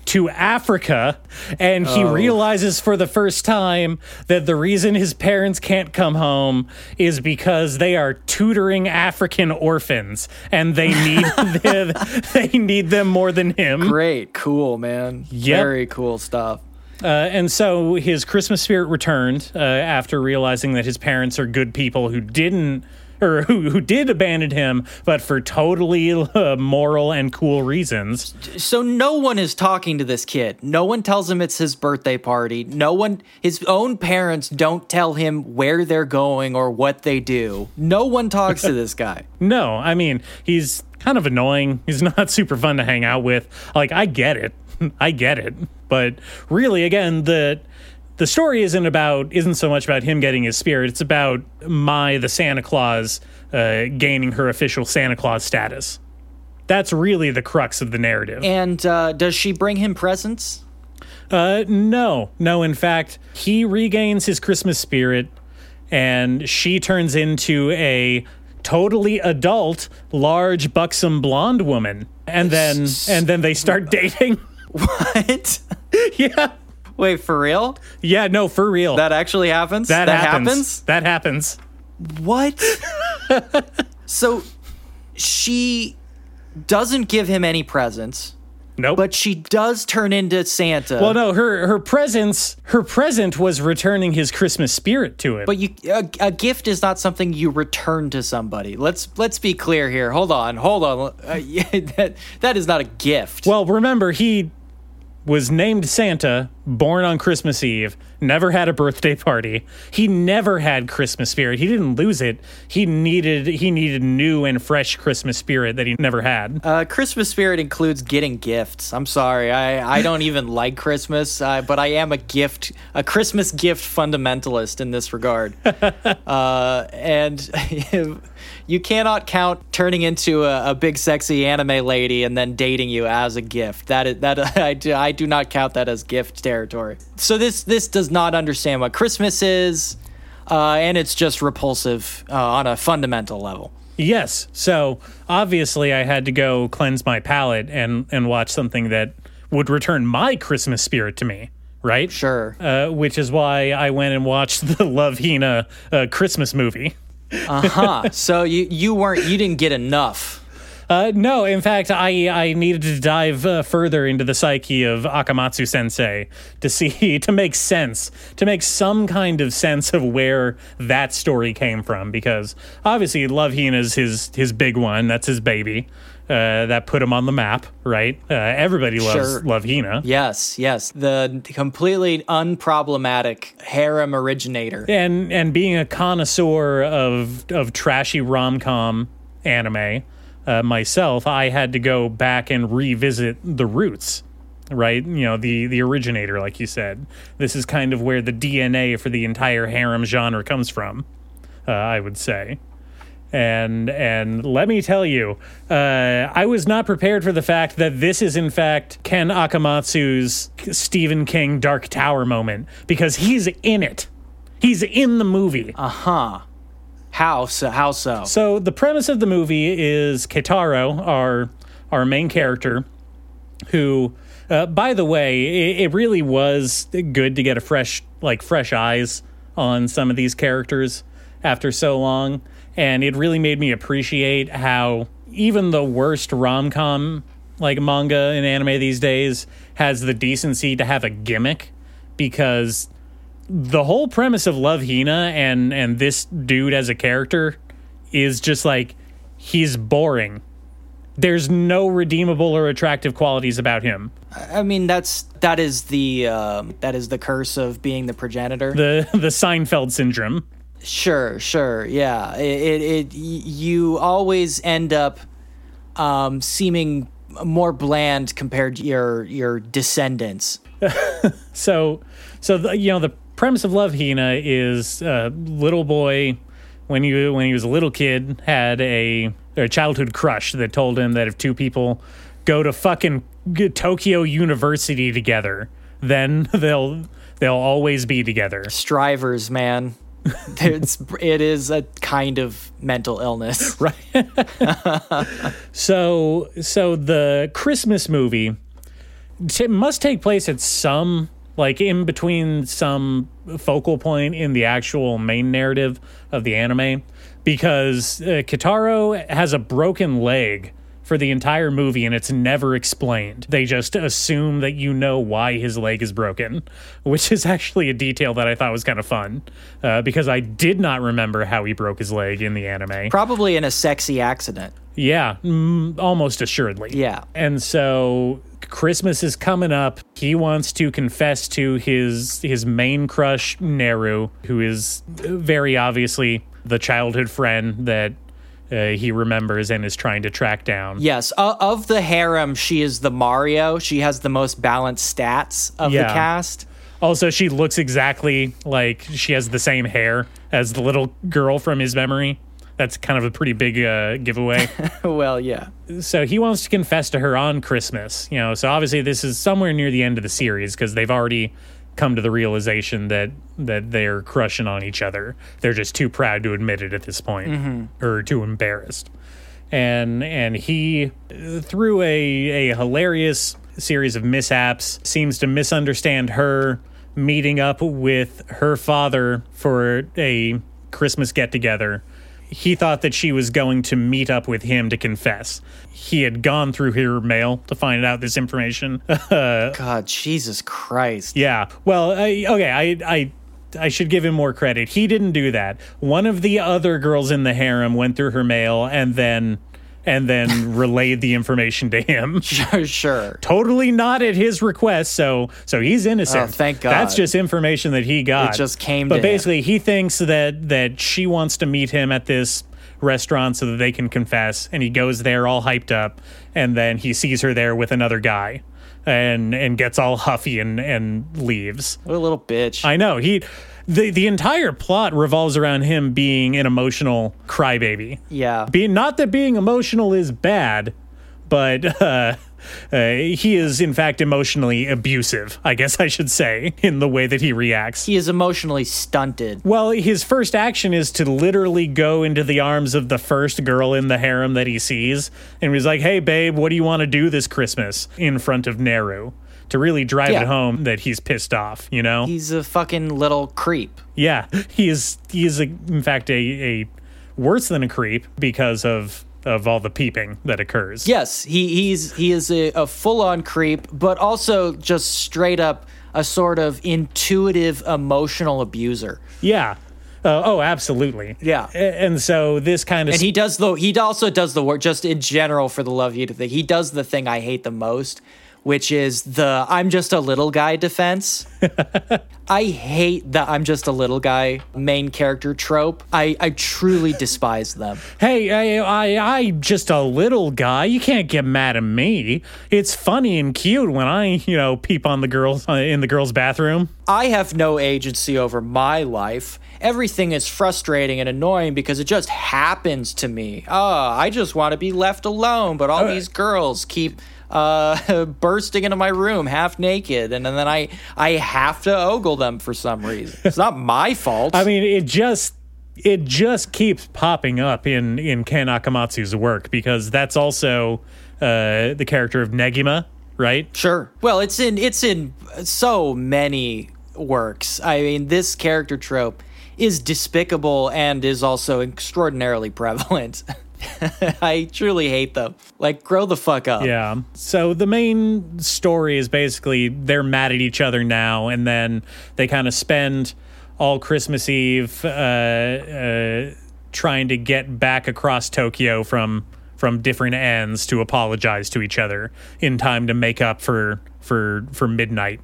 to Africa, and he realizes for the first time that the reason his parents can't come home is because they are tutoring African orphans, and they need them, they need them more than him. Great, cool, man. Yep. Very cool stuff. Uh, and so his Christmas spirit returned uh, after realizing that his parents are good people who didn't or who, who did abandon him, but for totally uh, moral and cool reasons. So no one is talking to this kid. No one tells him it's his birthday party. No one his own parents don't tell him where they're going or what they do. No one talks to this guy. No, I mean, he's kind of annoying. He's not super fun to hang out with. Like, I get it. I get it. But really, again, the the story isn't about isn't so much about him getting his spirit. It's about Mai the Santa Claus uh, gaining her official Santa Claus status. That's really the crux of the narrative. And uh, does she bring him presents? Uh, no, no. In fact, he regains his Christmas spirit, and she turns into a totally adult, large, buxom blonde woman. And then, and then they start dating. What? yeah, Wait, for real? yeah. No, for real. That actually happens? that happens. That happens. What? so she doesn't give him any presents, Nope. but she does turn into Santa. well, no. Her her presence, her present was returning his Christmas spirit to him. But you, a, a gift is not something you return to somebody. Let's let's be clear here. Hold on, hold on. Uh, yeah, that that is not a gift. Well, remember, he was named Santa, born on Christmas Eve, never had a birthday party. He never had Christmas spirit. He didn't lose it. He needed he needed new and fresh Christmas spirit that he never had. Uh, Christmas spirit includes getting gifts. I'm sorry, I, I don't even like Christmas, uh, but I am a gift, a Christmas gift fundamentalist in this regard. uh, and you cannot count turning into a, a big sexy anime lady and then dating you as a gift. That is that I do, I do not count that as gift territory. So this this does not understand what Christmas is, uh, and it's just repulsive uh, on a fundamental level. Yes. So obviously I had to go cleanse my palate and and watch something that would return my Christmas spirit to me. Right? Sure. Uh, which is why I went and watched the Love Hina uh, Christmas movie. Huh. So you you weren't you didn't get enough. Uh, no, in fact, I, I needed to dive uh, further into the psyche of Akamatsu Sensei to see to make sense, to make some kind of sense of where that story came from. Because obviously, Love Hina is his his big one. That's his baby. Uh, that put him on the map, right? Uh, everybody loves Sure. Love Hina. Yes, yes. The completely unproblematic harem originator. and and being a connoisseur of of trashy rom com anime uh, myself, I had to go back and revisit the roots right? You know, the the originator, like you said. This is kind of where the DNA for the entire harem genre comes from. Uh, I would say. And and let me tell you, uh, I was not prepared for the fact that this is in fact Ken Akamatsu's Stephen King Dark Tower moment because he's in it. He's in the movie. Uh huh. How so? How so? So the premise of the movie is Keitaro, our our main character, who, uh, by the way, it, it really was good to get a fresh like fresh eyes on some of these characters after so long, and it really made me appreciate how even the worst rom com like manga and anime these days has the decency to have a gimmick because the whole premise of Love Hina and and this dude as a character is just like he's boring. There's no redeemable or attractive qualities about him. I mean, that's that is the um, that is the curse of being the progenitor. The the Seinfeld syndrome. Sure, sure, yeah. It, it, it you always end up um, seeming more bland compared to your your descendants. So so the, you know the premise of Love Hina is a little boy when he when he was a little kid had a, a childhood crush that told him that if two people go to fucking Tokyo University together, then they'll they'll always be together. Strivers, man. it's it is a kind of mental illness. Right. so so the Christmas movie t- must take place at some like in between some focal point in the actual main narrative of the anime because uh, Keitaro has a broken leg for the entire movie and it's never explained. They just assume that you know why his leg is broken, which is actually a detail that I thought was kind of fun uh, because I did not remember how he broke his leg in the anime. Probably in a sexy accident. Yeah, mm, almost assuredly. Yeah. And so Christmas is coming up. He wants to confess to his his main crush Naru, who is very obviously the childhood friend that uh, he remembers and is trying to track down. Yes, uh, of the harem, she is the Mario. She has the most balanced stats of Yeah. the cast. Also, she looks exactly like she has the same hair as the little girl from his memory. That's kind of a pretty big uh, giveaway. well, yeah. so he wants to confess to her on Christmas, you know. So obviously this is somewhere near the end of the series because they've already come to the realization that that they're crushing on each other. They're just too proud to admit it at this point, mm-hmm. or too embarrassed. And and he through a a hilarious series of mishaps seems to misunderstand her meeting up with her father for a Christmas get together he thought that she was going to meet up with him to confess. He had gone through her mail to find out this information. God, Jesus Christ. yeah. Well, I, okay, I, I, I should give him more credit. He didn't do that. One of the other girls in the harem went through her mail and then, and then relayed the information to him. Sure, sure. Totally not at his request, so so he's innocent. Oh, thank God. That's just information that he got. It just came But to him. basically, he thinks that that she wants to meet him at this restaurant so that they can confess, and he goes there all hyped up, and then he sees her there with another guy, and and gets all huffy and and leaves. What a little bitch. I know he. The, the entire plot revolves around him being an emotional crybaby. yeah. Being not that being emotional is bad, but uh, uh, he is in fact emotionally abusive. I guess I should say in the way that he reacts. he is emotionally stunted. Well, his first action is to literally go into the arms of the first girl in the harem that he sees, and he's like, "Hey, babe, what do you want to do this Christmas?" In front of Neru to really drive Yeah. it home that he's pissed off. You know? He's a fucking little creep. Yeah, he is. He is, a, in fact, a, a worse than a creep because of of all the peeping that occurs. Yes, he he's he is a, a full on creep, but also just straight up a sort of intuitive emotional abuser. Yeah. Uh, oh, absolutely. Yeah. And so this kind of And he does the he also does the work just in general for the love you to thing. He does the thing I hate the most, which is the I'm just a little guy defense. I hate the I'm just a little guy main character trope. I, I truly despise them. Hey, I, I, I just a little guy. You can't get mad at me. It's funny and cute when I, you know, peep on the girls uh, in the girls' bathroom. I have no agency over my life. Everything is frustrating and annoying because it just happens to me. Oh, I just want to be left alone, but all these girls keep uh, bursting into my room half naked, and, and then I I have to ogle them for some reason. It's not my fault. I mean, it just it just keeps popping up in in Ken Akamatsu's work because that's also uh, the character of Negima, right? Sure. Well, it's in it's in so many works. I mean, this character trope is despicable and is also extraordinarily prevalent. I truly hate them. Like, grow the fuck up. Yeah. So the main story is basically they're mad at each other now, and then they kind of spend all Christmas Eve uh, uh, trying to get back across Tokyo from from different ends to apologize to each other in time to make up for for for midnight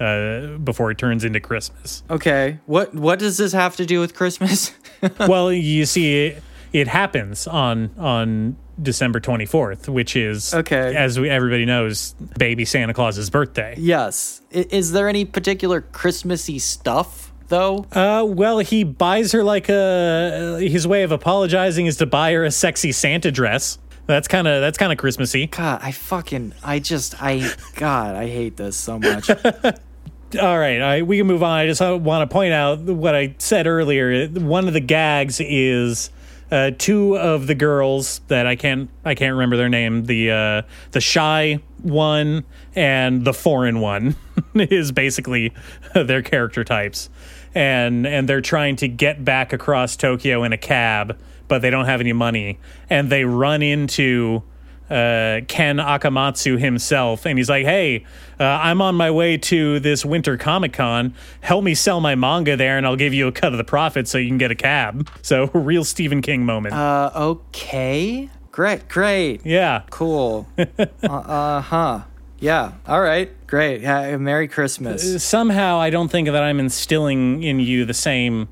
uh, before it turns into Christmas. Okay. What what does this have to do with Christmas? well, you see, it, happens on on December twenty fourth, which is Okay. as we, everybody knows, baby Santa Claus's birthday. yes. I- Is there any particular Christmassy stuff though? Uh, well, he buys her like a his way of apologizing is to buy her a sexy Santa dress. That's kind of that's kind of Christmassy. God, I fucking I just I God, I hate this so much. All right, I, we can move on. I just want to point out what I said earlier. One of the gags is uh, two of the girls that I can't I can't remember their name. The uh, the shy one and the foreign one is basically their character types, and and they're trying to get back across Tokyo in a cab, but they don't have any money, and they run into uh, Ken Akamatsu himself, and he's like, "Hey, uh, I'm on my way to this winter Comic Con. Help me sell my manga there, and I'll give you a cut of the profit so you can get a cab." So, real Stephen King moment. uh okay. Great, great. yeah, Cool. uh huh. Yeah. All right. Great. Yeah, Merry Christmas. somehow I don't think that I'm instilling in you the same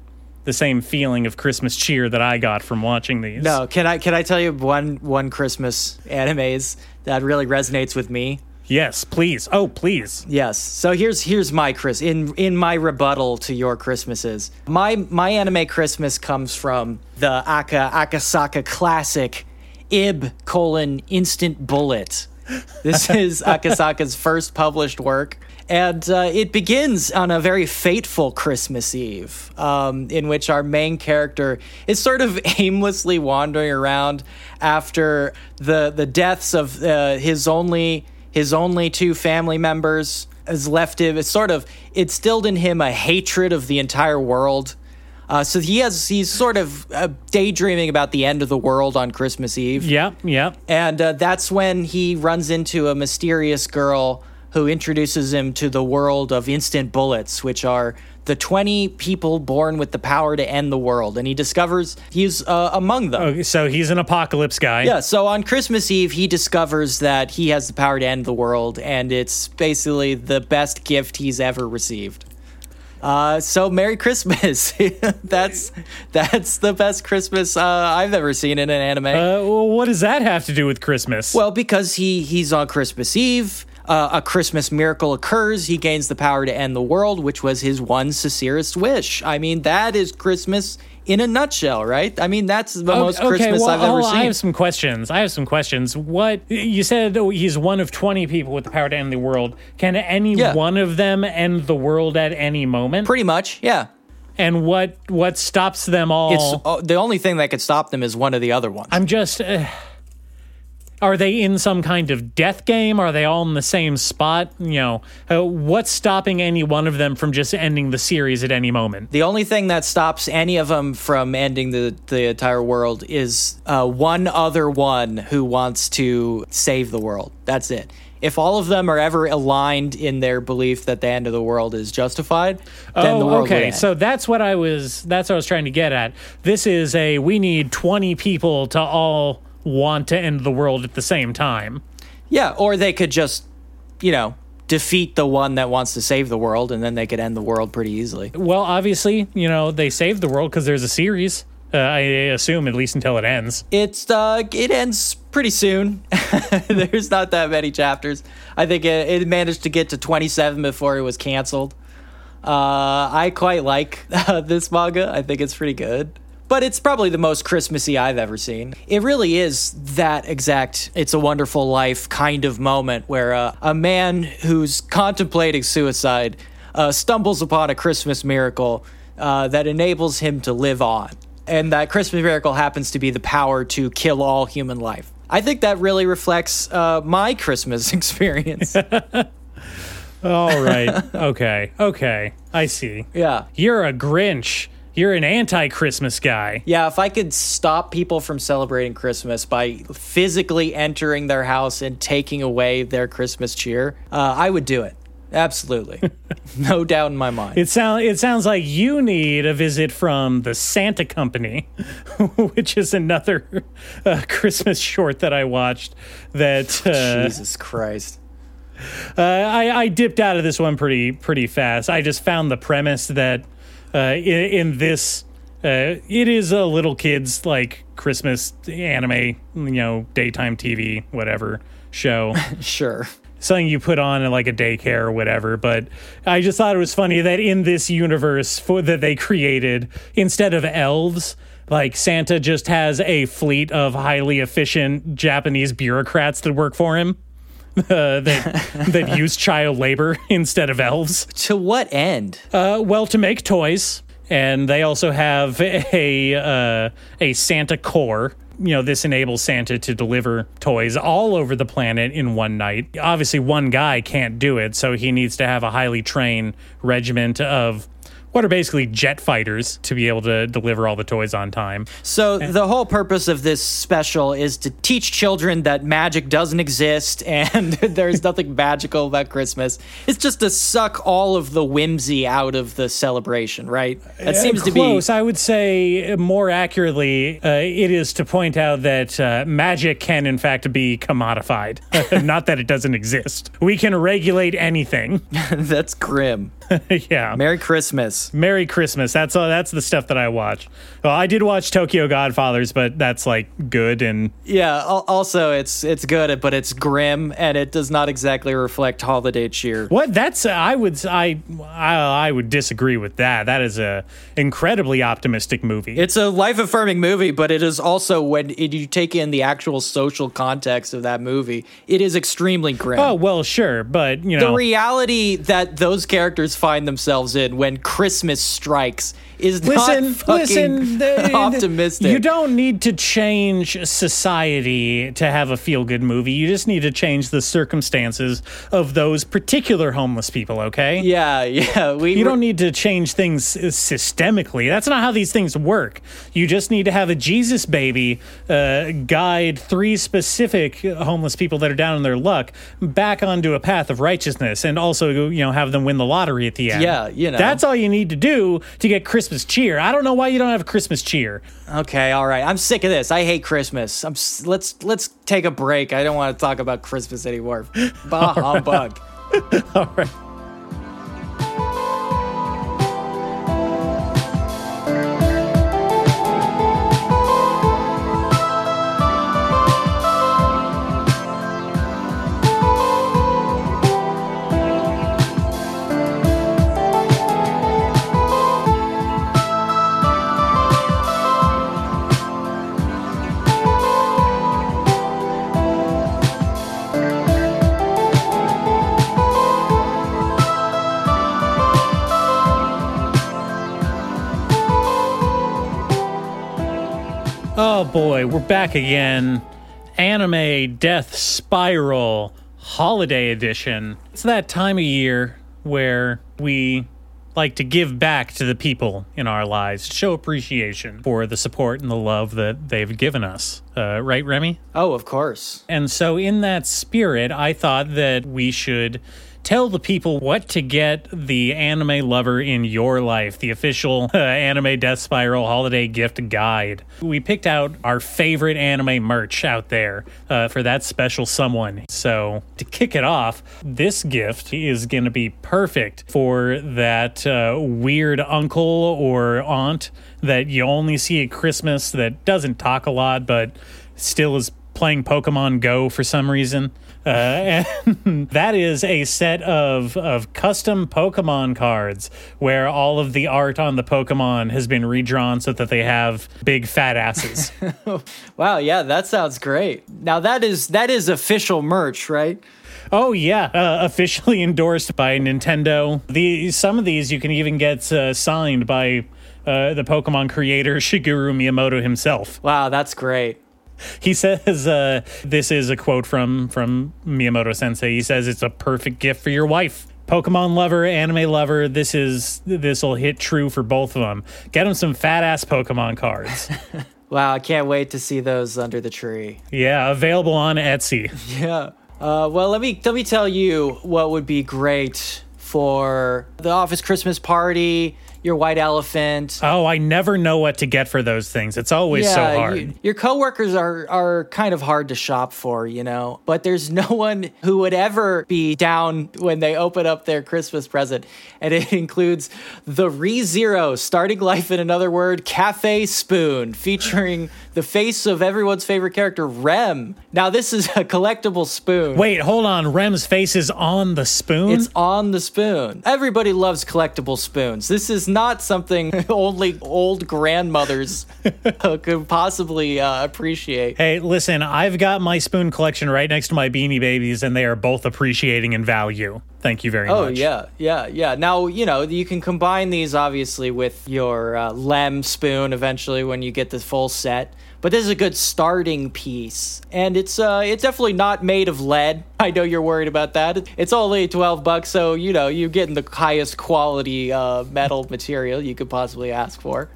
the same feeling of Christmas cheer that I got from watching these. No, can I can I tell you one one Christmas animes that really resonates with me? Yes, please. Oh, please. Yes. So here's here's my Chris in in my rebuttal to your Christmases. My my anime Christmas comes from the Aka Akasaka classic Ib colon Instant Bullet. This is Akasaka's first published work. And uh, it begins on a very fateful Christmas Eve, um, in which our main character is sort of aimlessly wandering around after the the deaths of uh, his only his only two family members has left him. It's sort of instilled in him a hatred of the entire world. Uh, so he has he's sort of uh, daydreaming about the end of the world on Christmas Eve. Yep, yep. And uh, that's when he runs into a mysterious girl who introduces him to the world of instant bullets, which are the 20 people born with the power to end the world. And he discovers he's uh, among them. Okay, so he's an apocalypse guy. Yeah, so on Christmas Eve, he discovers that he has the power to end the world, and it's basically the best gift he's ever received. Uh, so Merry Christmas! that's that's the best Christmas uh, I've ever seen in an anime. Uh, well, what does that have to do with Christmas? Well, because he he's on Christmas Eve. Uh, a Christmas miracle occurs. He gains the power to end the world, which was his one sincerest wish. I mean, that is Christmas in a nutshell, right? I mean, that's the most Christmas well, I've ever seen. I have some questions. I have some questions. What you said oh, he's one of 20 people with the power to end the world. Can any Yeah. one of them end the world at any moment? Pretty much, yeah. and what what stops them all? It's oh, the only thing that could stop them is one of the other ones. I'm just uh, Are they in some kind of death game? Are they all in the same spot? You know, uh, what's stopping any one of them from just ending the series at any moment? The only thing that stops any of them from ending the, the entire world is uh, one other one who wants to save the world. That's it. If all of them are ever aligned in their belief that the end of the world is justified, then the oh, world would okay. So that's what I was. That's what I was trying to get at. This is a. We need twenty people to all want to end the world at the same time. yeah, or they could just you know, defeat the one that wants to save the world, and then they could end the world pretty easily. Well, obviously, you know, they saved the world because there's a series. Uh, I assume at least until it ends. It's uh, it ends pretty soon. There's not that many chapters. I think it, it managed to get to 27 before it was canceled. Uh, I quite like uh, this manga. I think it's pretty good. But it's probably the most Christmassy I've ever seen. It really is that exact It's a Wonderful Life kind of moment where uh, a man who's contemplating suicide uh, stumbles upon a Christmas miracle uh, that enables him to live on. And that Christmas miracle happens to be the power to kill all human life. I think that really reflects uh, my Christmas experience. All right. okay. Okay. I see. yeah. You're a Grinch. You're an anti-Christmas guy. Yeah, if I could stop people from celebrating Christmas by physically entering their house and taking away their Christmas cheer, uh, I would do it. Absolutely. no doubt in my mind. It sound it sounds like you need a visit from the Santa Company, which is another uh, Christmas short that I watched. That uh, Jesus Christ. uh, I, I dipped out of this one pretty pretty fast. I just found the premise that uh, in, in this. Uh, it is a little kids like Christmas anime, you know, daytime TV, whatever show. Sure. something you put on in like a daycare or whatever. But I just thought it was funny that in this universe for, that they created, instead of elves, like Santa just has a fleet of highly efficient Japanese bureaucrats that work for him. Uh, that that use child labor instead of elves. To what end? Uh, well, to make toys, and they also have a uh, a Santa Corps. You know, this enables Santa to deliver toys all over the planet in one night. Obviously, one guy can't do it, so he needs to have a highly trained regiment of what are basically jet fighters to be able to deliver all the toys on time. So the whole purpose of this special is to teach children that magic doesn't exist and there's nothing magical about Christmas. It's just to suck all of the whimsy out of the celebration, right? That seems to be close. I would say more accurately, uh, it is to point out that uh, magic can, in fact, be commodified. Not that it doesn't exist. We can regulate anything. that's grim. yeah. Merry Christmas. Merry Christmas. That's all. That's the stuff that I watch. Well, I did watch Tokyo Godfathers, but that's like good and Yeah, also it's it's good but it's grim and it does not exactly reflect holiday cheer. what? That's uh, I would I I, I would disagree with that. That is a incredibly optimistic movie. It's a life affirming movie, but it is also when it, you take in the actual social context of that movie, it is extremely grim. oh well, sure, but you know the reality that those characters find themselves in when Christmas strikes is listen, not fucking listen. the- optimistic. You don't need to change society to have a feel good movie. You just need to change the circumstances of those particular homeless people. Okay. Yeah, yeah. We You don't need to change things systemically. That's not how these things work. You just need to have a Jesus baby uh, guide three specific homeless people that are down in their luck back onto a path of righteousness, and also you know have them win the lottery at the end. Yeah, you know. that's all you need to do to get Christmas cheer. I don't know why you don't have Christmas cheer. Okay, all right. I'm sick of this. I hate Christmas. I'm s- let's let's take a break. I don't want to talk about Christmas anymore. Bah humbug. all right. boy, we're back again. Anime Death Spiral Holiday Edition. It's that time of year where we like to give back to the people in our lives, show appreciation for the support and the love that they've given us. Uh, right, Remy? Oh, of course. And so, in that spirit, I thought that we should tell the people what to get the anime lover in your life, the official uh, Anime Death Spiral holiday gift guide. We picked out our favorite anime merch out there uh, for that special someone. So, to kick it off, this gift is going to be perfect for that uh, weird uncle or aunt that you only see at Christmas that doesn't talk a lot but still is playing Pokemon Go for some reason. Uh, and that is a set of of custom Pokemon cards where all of the art on the Pokemon has been redrawn so that they have big fat asses. wow, yeah, that sounds great. Now that is that is official merch, right? Oh yeah, uh, officially endorsed by Nintendo. The some of these you can even get uh, signed by uh, the Pokemon creator Shigeru Miyamoto himself. Wow, that's great. He says uh, this is a quote from from Miyamoto Sensei. He says it's a perfect gift for your wife. Pokemon lover, anime lover, this is this will hit true for both of them. Get them some fat ass Pokemon cards. wow, I can't wait to see those under the tree. Yeah, available on Etsy. Yeah. Uh, well, let me let me tell you what would be great for the office Christmas party your white elephant. Oh, I never know what to get for those things. It's always yeah, so hard. You, your coworkers are are kind of hard to shop for, you know. But there's no one who would ever be down when they open up their Christmas present, and it includes the Re Zero starting life in another world cafe spoon featuring the face of everyone's favorite character Rem. Now this is a collectible spoon. Wait, hold on. Rem's face is on the spoon. It's on the spoon. Everybody loves collectible spoons. This is not something only old grandmothers could possibly uh, appreciate. Hey, listen, I've got my spoon collection right next to my Beanie Babies, and they are both appreciating in value. Thank you very oh, much. Oh yeah, yeah, yeah. Now you know you can combine these obviously with your uh, Lem spoon eventually when you get the full set. But this is a good starting piece, and it's uh, it's definitely not made of lead. I know you're worried about that. It's only twelve bucks, so you know you're getting the highest quality uh, metal material you could possibly ask for.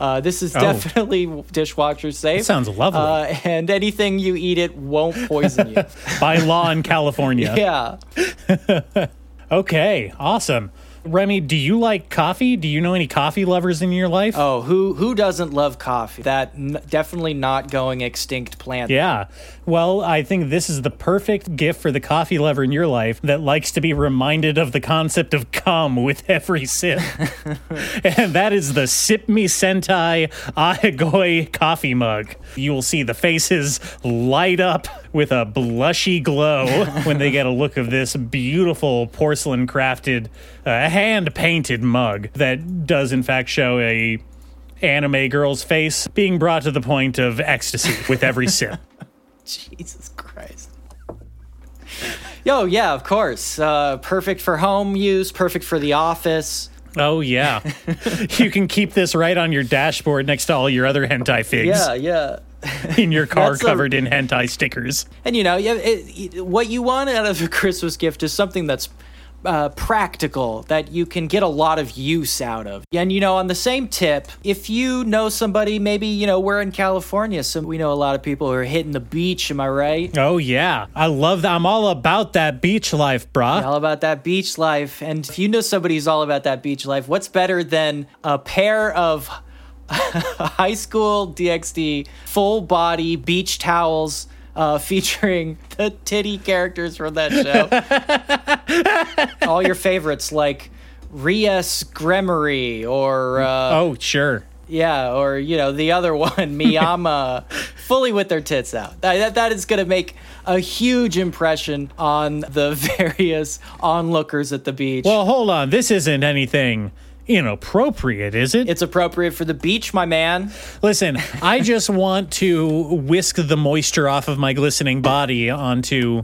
Uh, this is oh. definitely dishwasher safe. That sounds lovely. Uh, and anything you eat it won't poison you. By law in California. yeah. okay, awesome. Remy, do you like coffee? Do you know any coffee lovers in your life? Oh, who who doesn't love coffee? That n- definitely not going extinct plant. Yeah. Well, I think this is the perfect gift for the coffee lover in your life that likes to be reminded of the concept of cum with every sip. and that is the Sip Me Sentai Ahegao coffee mug. You will see the faces light up with a blushy glow when they get a look of this beautiful porcelain crafted, uh, hand painted mug that does, in fact, show a anime girl's face being brought to the point of ecstasy with every sip. Jesus Christ. Yo, yeah, of course. Uh, perfect for home use, perfect for the office. Oh yeah, you can keep this right on your dashboard next to all your other hentai figs. Yeah, yeah. in your car covered a, in hentai stickers. And you know, it, it, what you want out of a Christmas gift is something that's uh, practical that you can get a lot of use out of. And you know, on the same tip, if you know somebody, maybe you know we're in California, so we know a lot of people who are hitting the beach. Am I right? Oh yeah, I love that. I'm all about that beach life, brah. All about that beach life. And if you know somebody who's all about that beach life, what's better than a pair of high school DxD full body beach towels? Uh, featuring the titty characters from that show. All your favorites like Rias Gremory or uh, oh sure yeah or you know the other one Miyama fully with their tits out. That that is going to make a huge impression on the various onlookers at the beach. Well, hold on. This isn't anything inappropriate, is it? It's appropriate for the beach, my man. Listen, I just want to whisk the moisture off of my glistening body onto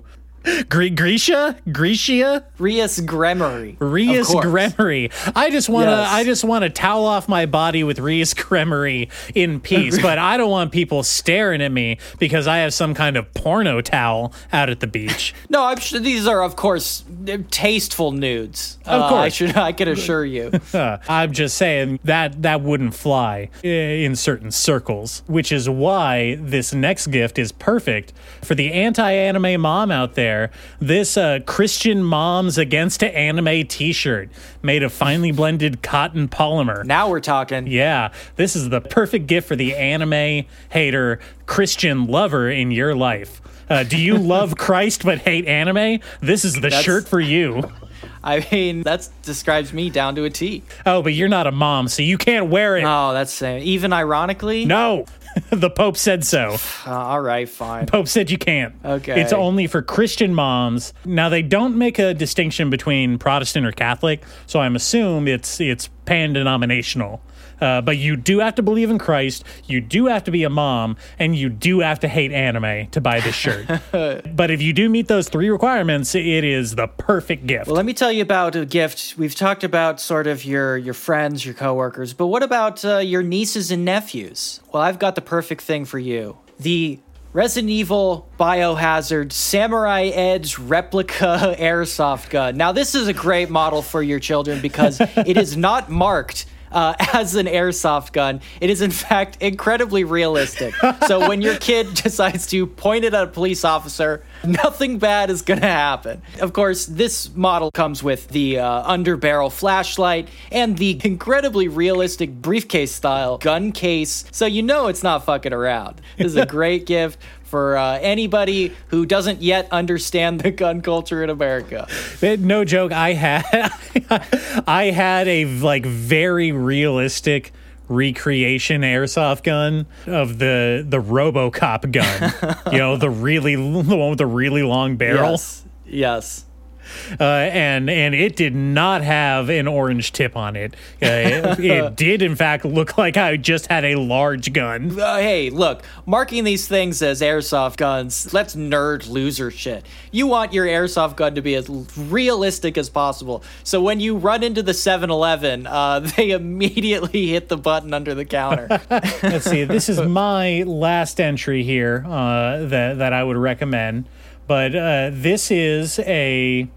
Gre- Grisha, Grisha, Rias Gremory, Rias Gremory. I just want to, yes. I just want to towel off my body with Rias Gremory in peace. but I don't want people staring at me because I have some kind of porno towel out at the beach. no, I'm sure these are, of course, tasteful nudes. Of uh, course, I should, I can assure you. I'm just saying that that wouldn't fly in certain circles, which is why this next gift is perfect for the anti-anime mom out there there. This uh, Christian Moms Against Anime t shirt made of finely blended cotton polymer. Now we're talking. Yeah, this is the perfect gift for the anime hater, Christian lover in your life. Uh, do you love Christ but hate anime? This is the That's- shirt for you. I mean, that describes me down to a T. Oh, but you're not a mom, so you can't wear it. Oh, that's uh, even ironically. No, the Pope said so. Uh, all right, fine. Pope said you can't. Okay. It's only for Christian moms. Now they don't make a distinction between Protestant or Catholic, so I'm assume it's it's pan denominational. Uh, but you do have to believe in Christ. You do have to be a mom, and you do have to hate anime to buy this shirt. but if you do meet those three requirements, it is the perfect gift. Well, let me tell you about a gift. We've talked about sort of your your friends, your coworkers, but what about uh, your nieces and nephews? Well, I've got the perfect thing for you. The Resident Evil Biohazard Samurai Edge replica airsoft gun. Now, this is a great model for your children because it is not marked uh, as an airsoft gun. It is, in fact, incredibly realistic. So when your kid decides to point it at a police officer, nothing bad is going to happen. Of course, this model comes with the uh, underbarrel flashlight and the incredibly realistic briefcase style gun case. So you know it's not fucking around. This is a great gift. For uh, anybody who doesn't yet understand the gun culture in America, It- no joke. I had I had a like very realistic recreation airsoft gun of the the RoboCop gun. you know, the really the one with the really long barrel. yes, yes. Uh, and and it did not have an orange tip on it. Uh, it, it did in fact look like I just had a large gun. Uh, hey, look, marking these things as airsoft guns, let's nerd loser shit. You want your airsoft gun to be as realistic as possible. So when you run into the 7 Eleven, uh, they immediately hit the button under the counter. Let's see. This is my last entry here uh, that that I would recommend, but uh, this is a.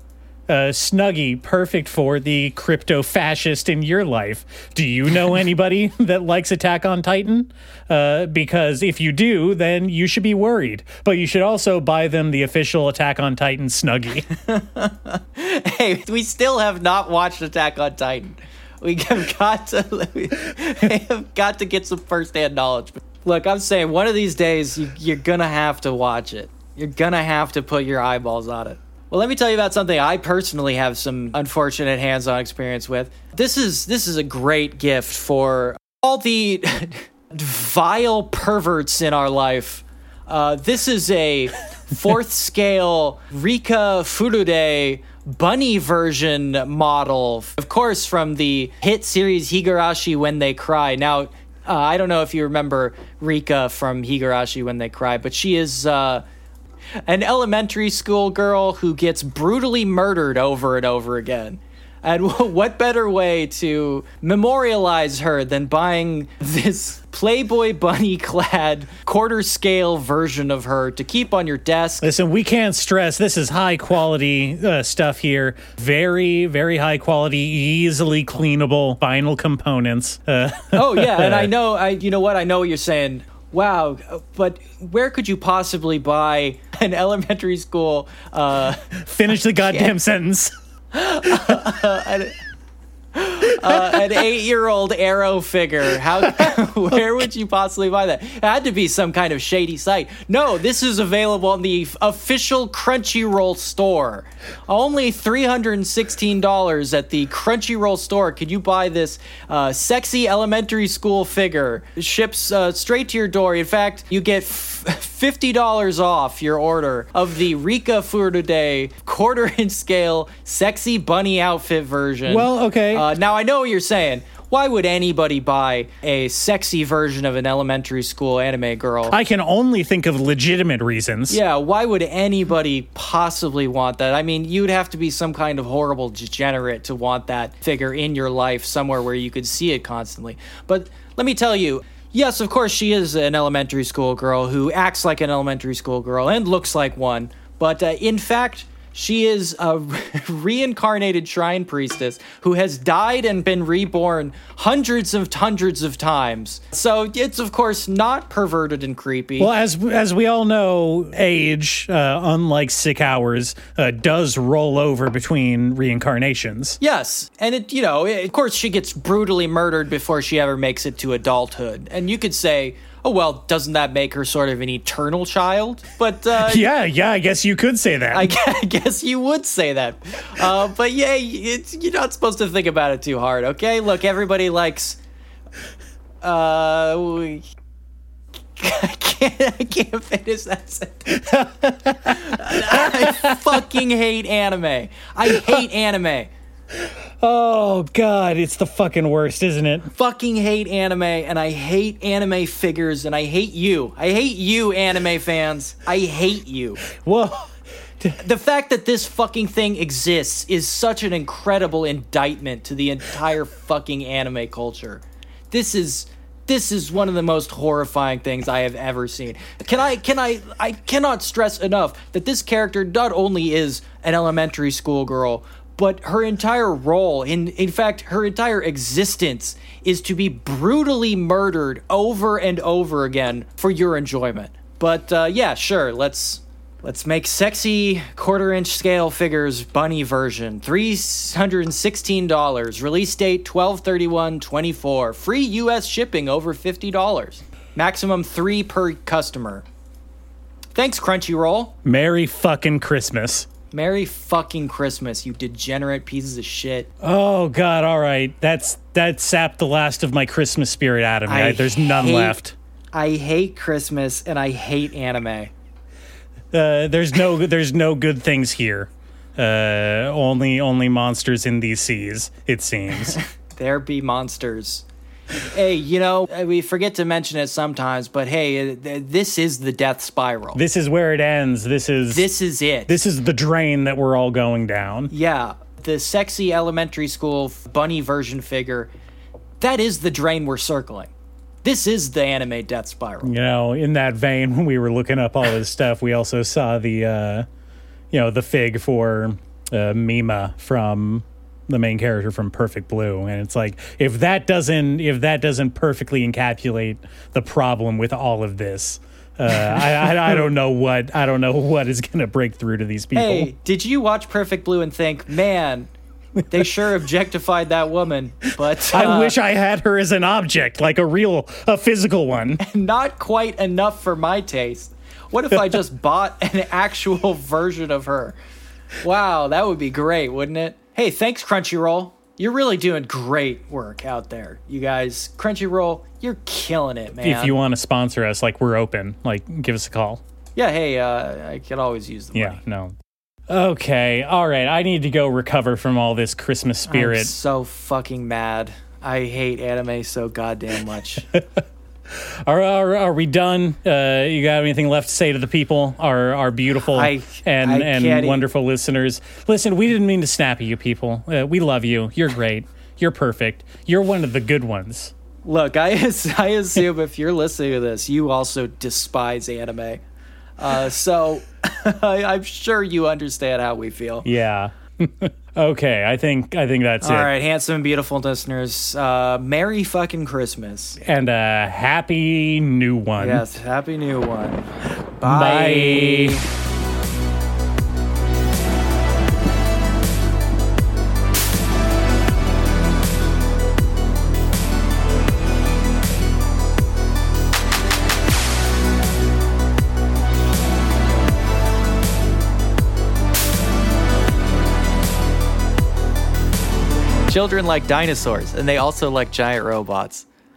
Uh, Snuggie, perfect for the crypto fascist in your life. Do you know anybody that likes Attack on Titan? Uh, because if you do, then you should be worried. But you should also buy them the official Attack on Titan Snuggie. hey, we still have not watched Attack on Titan. We have got to, we have got to get some firsthand knowledge. Look, I'm saying one of these days you, you're gonna have to watch it. You're gonna have to put your eyeballs on it. Well, let me tell you about something I personally have some unfortunate hands-on experience with. This is this is a great gift for all the vile perverts in our life. Uh, this is a fourth scale Rika Furude bunny version model, of course, from the hit series Higurashi When They Cry. Now, uh, I don't know if you remember Rika from Higurashi When They Cry, but she is. Uh, an elementary school girl who gets brutally murdered over and over again. And what better way to memorialize her than buying this Playboy bunny clad quarter scale version of her to keep on your desk? Listen, we can't stress this is high quality uh, stuff here. Very, very high quality, easily cleanable vinyl components. Uh, Oh yeah, and I know I you know what? I know what you're saying. Wow, but where could you possibly buy an elementary school uh finish the goddamn sentence. uh, an eight-year-old arrow figure. How? where would you possibly buy that? It had to be some kind of shady site. No, this is available in the official Crunchyroll store. Only three hundred and sixteen dollars at the Crunchyroll store. Could you buy this uh, sexy elementary school figure? Ships uh, straight to your door. In fact, you get. F- Fifty dollars off your order of the Rika Furude quarter-inch scale sexy bunny outfit version. Well, okay. Uh, now I know what you're saying. Why would anybody buy a sexy version of an elementary school anime girl? I can only think of legitimate reasons. yeah, why would anybody possibly want that? I mean, you'd have to be some kind of horrible degenerate to want that figure in your life somewhere where you could see it constantly. But let me tell you, yes, of course, she is an elementary school girl who acts like an elementary school girl and looks like one. But uh, in fact, She is a reincarnated shrine priestess who has died and been reborn hundreds of hundreds of times. So it's of course not perverted and creepy. Well, as as we all know, age, uh, unlike sick hours, uh, does roll over between reincarnations. Yes, and it you know, of course she gets brutally murdered before she ever makes it to adulthood. And you could say, "Oh well, doesn't that make her sort of an eternal child?" But uh Yeah, yeah, I guess you could say that. I guess you would say that. Uh, but yeah, it's, you're not supposed to think about it too hard, okay? Look, everybody likes. Uh, we- I can't, I can't finish that sentence. I fucking hate anime. I hate anime. Oh God, it's the fucking worst, isn't it? Fucking hate anime, and I hate anime figures, and I hate you. I hate you, anime fans. I hate you. Well, the fact that this fucking thing exists is such an incredible indictment to the entire fucking anime culture. This is this is one of the most horrifying things I have ever seen. Can I can I I cannot stress enough that this character not only is an elementary school girl, but her entire role in in fact her entire existence is to be brutally murdered over and over again for your enjoyment. But uh, yeah, sure, let's Let's make sexy quarter inch scale figures bunny version. $316. Release date 1231-24. Free US shipping over $50. Maximum 3 per customer. Thanks Crunchyroll. Merry fucking Christmas. Merry fucking Christmas, you degenerate pieces of shit. Oh God, all right. That's that sapped the last of my Christmas spirit out of me. I, there's none hate- left. I hate Christmas and I hate anime. Uh, there's no there's no good things here. Uh, only only monsters in these seas. It seems. There be monsters. Hey, you know, we forget to mention it sometimes, but hey, uh, this is the death spiral. this is where it ends. This is This is it. this is the drain that we're all going down. yeah, the sexy elementary school bunny version figure. That is the drain we're circling. This is the anime death spiral. You know, in that vein, when we were looking up all this stuff, we also saw the, uh, you know, the fig for uh, Mima from the main character from Perfect Blue, and it's like if that doesn't if that doesn't perfectly encapsulate the problem with all of this, uh, I, I I don't know what I don't know what is going to break through to these people. Hey, did you watch Perfect Blue and think, man, they sure objectified that woman, but I uh, wish I had her as an object, like a real, a physical one. not quite enough for my taste. What if I just bought an actual version of her? Wow, that would be great, wouldn't it? Hey, thanks, Crunchyroll. You're really doing great work out there, you guys. Crunchyroll, you're killing it, man. If you want to sponsor us, like we're open, like give us a call. yeah, hey, uh, I could always use the Yeah, money. Yeah, no. Okay, all right. I need to go recover from all this Christmas spirit. I'm spirit. so fucking mad. I hate anime so goddamn much. Are, are, are we done? Uh, you got anything left to say to the people, our our beautiful I- and I and wonderful listeners? Listen, we didn't mean to snap at you, people. Uh, we love you. You're great. You're perfect. You're one of the good ones. Look, I, I assume if you're listening to this, you also despise anime. Uh, so I, I'm sure you understand how we feel. Yeah. okay, I think I think that's All it. All right, handsome and beautiful listeners, uh, Merry fucking Christmas. And a happy new one. Yes, happy new one. Bye. Children like dinosaurs, and they also like giant robots.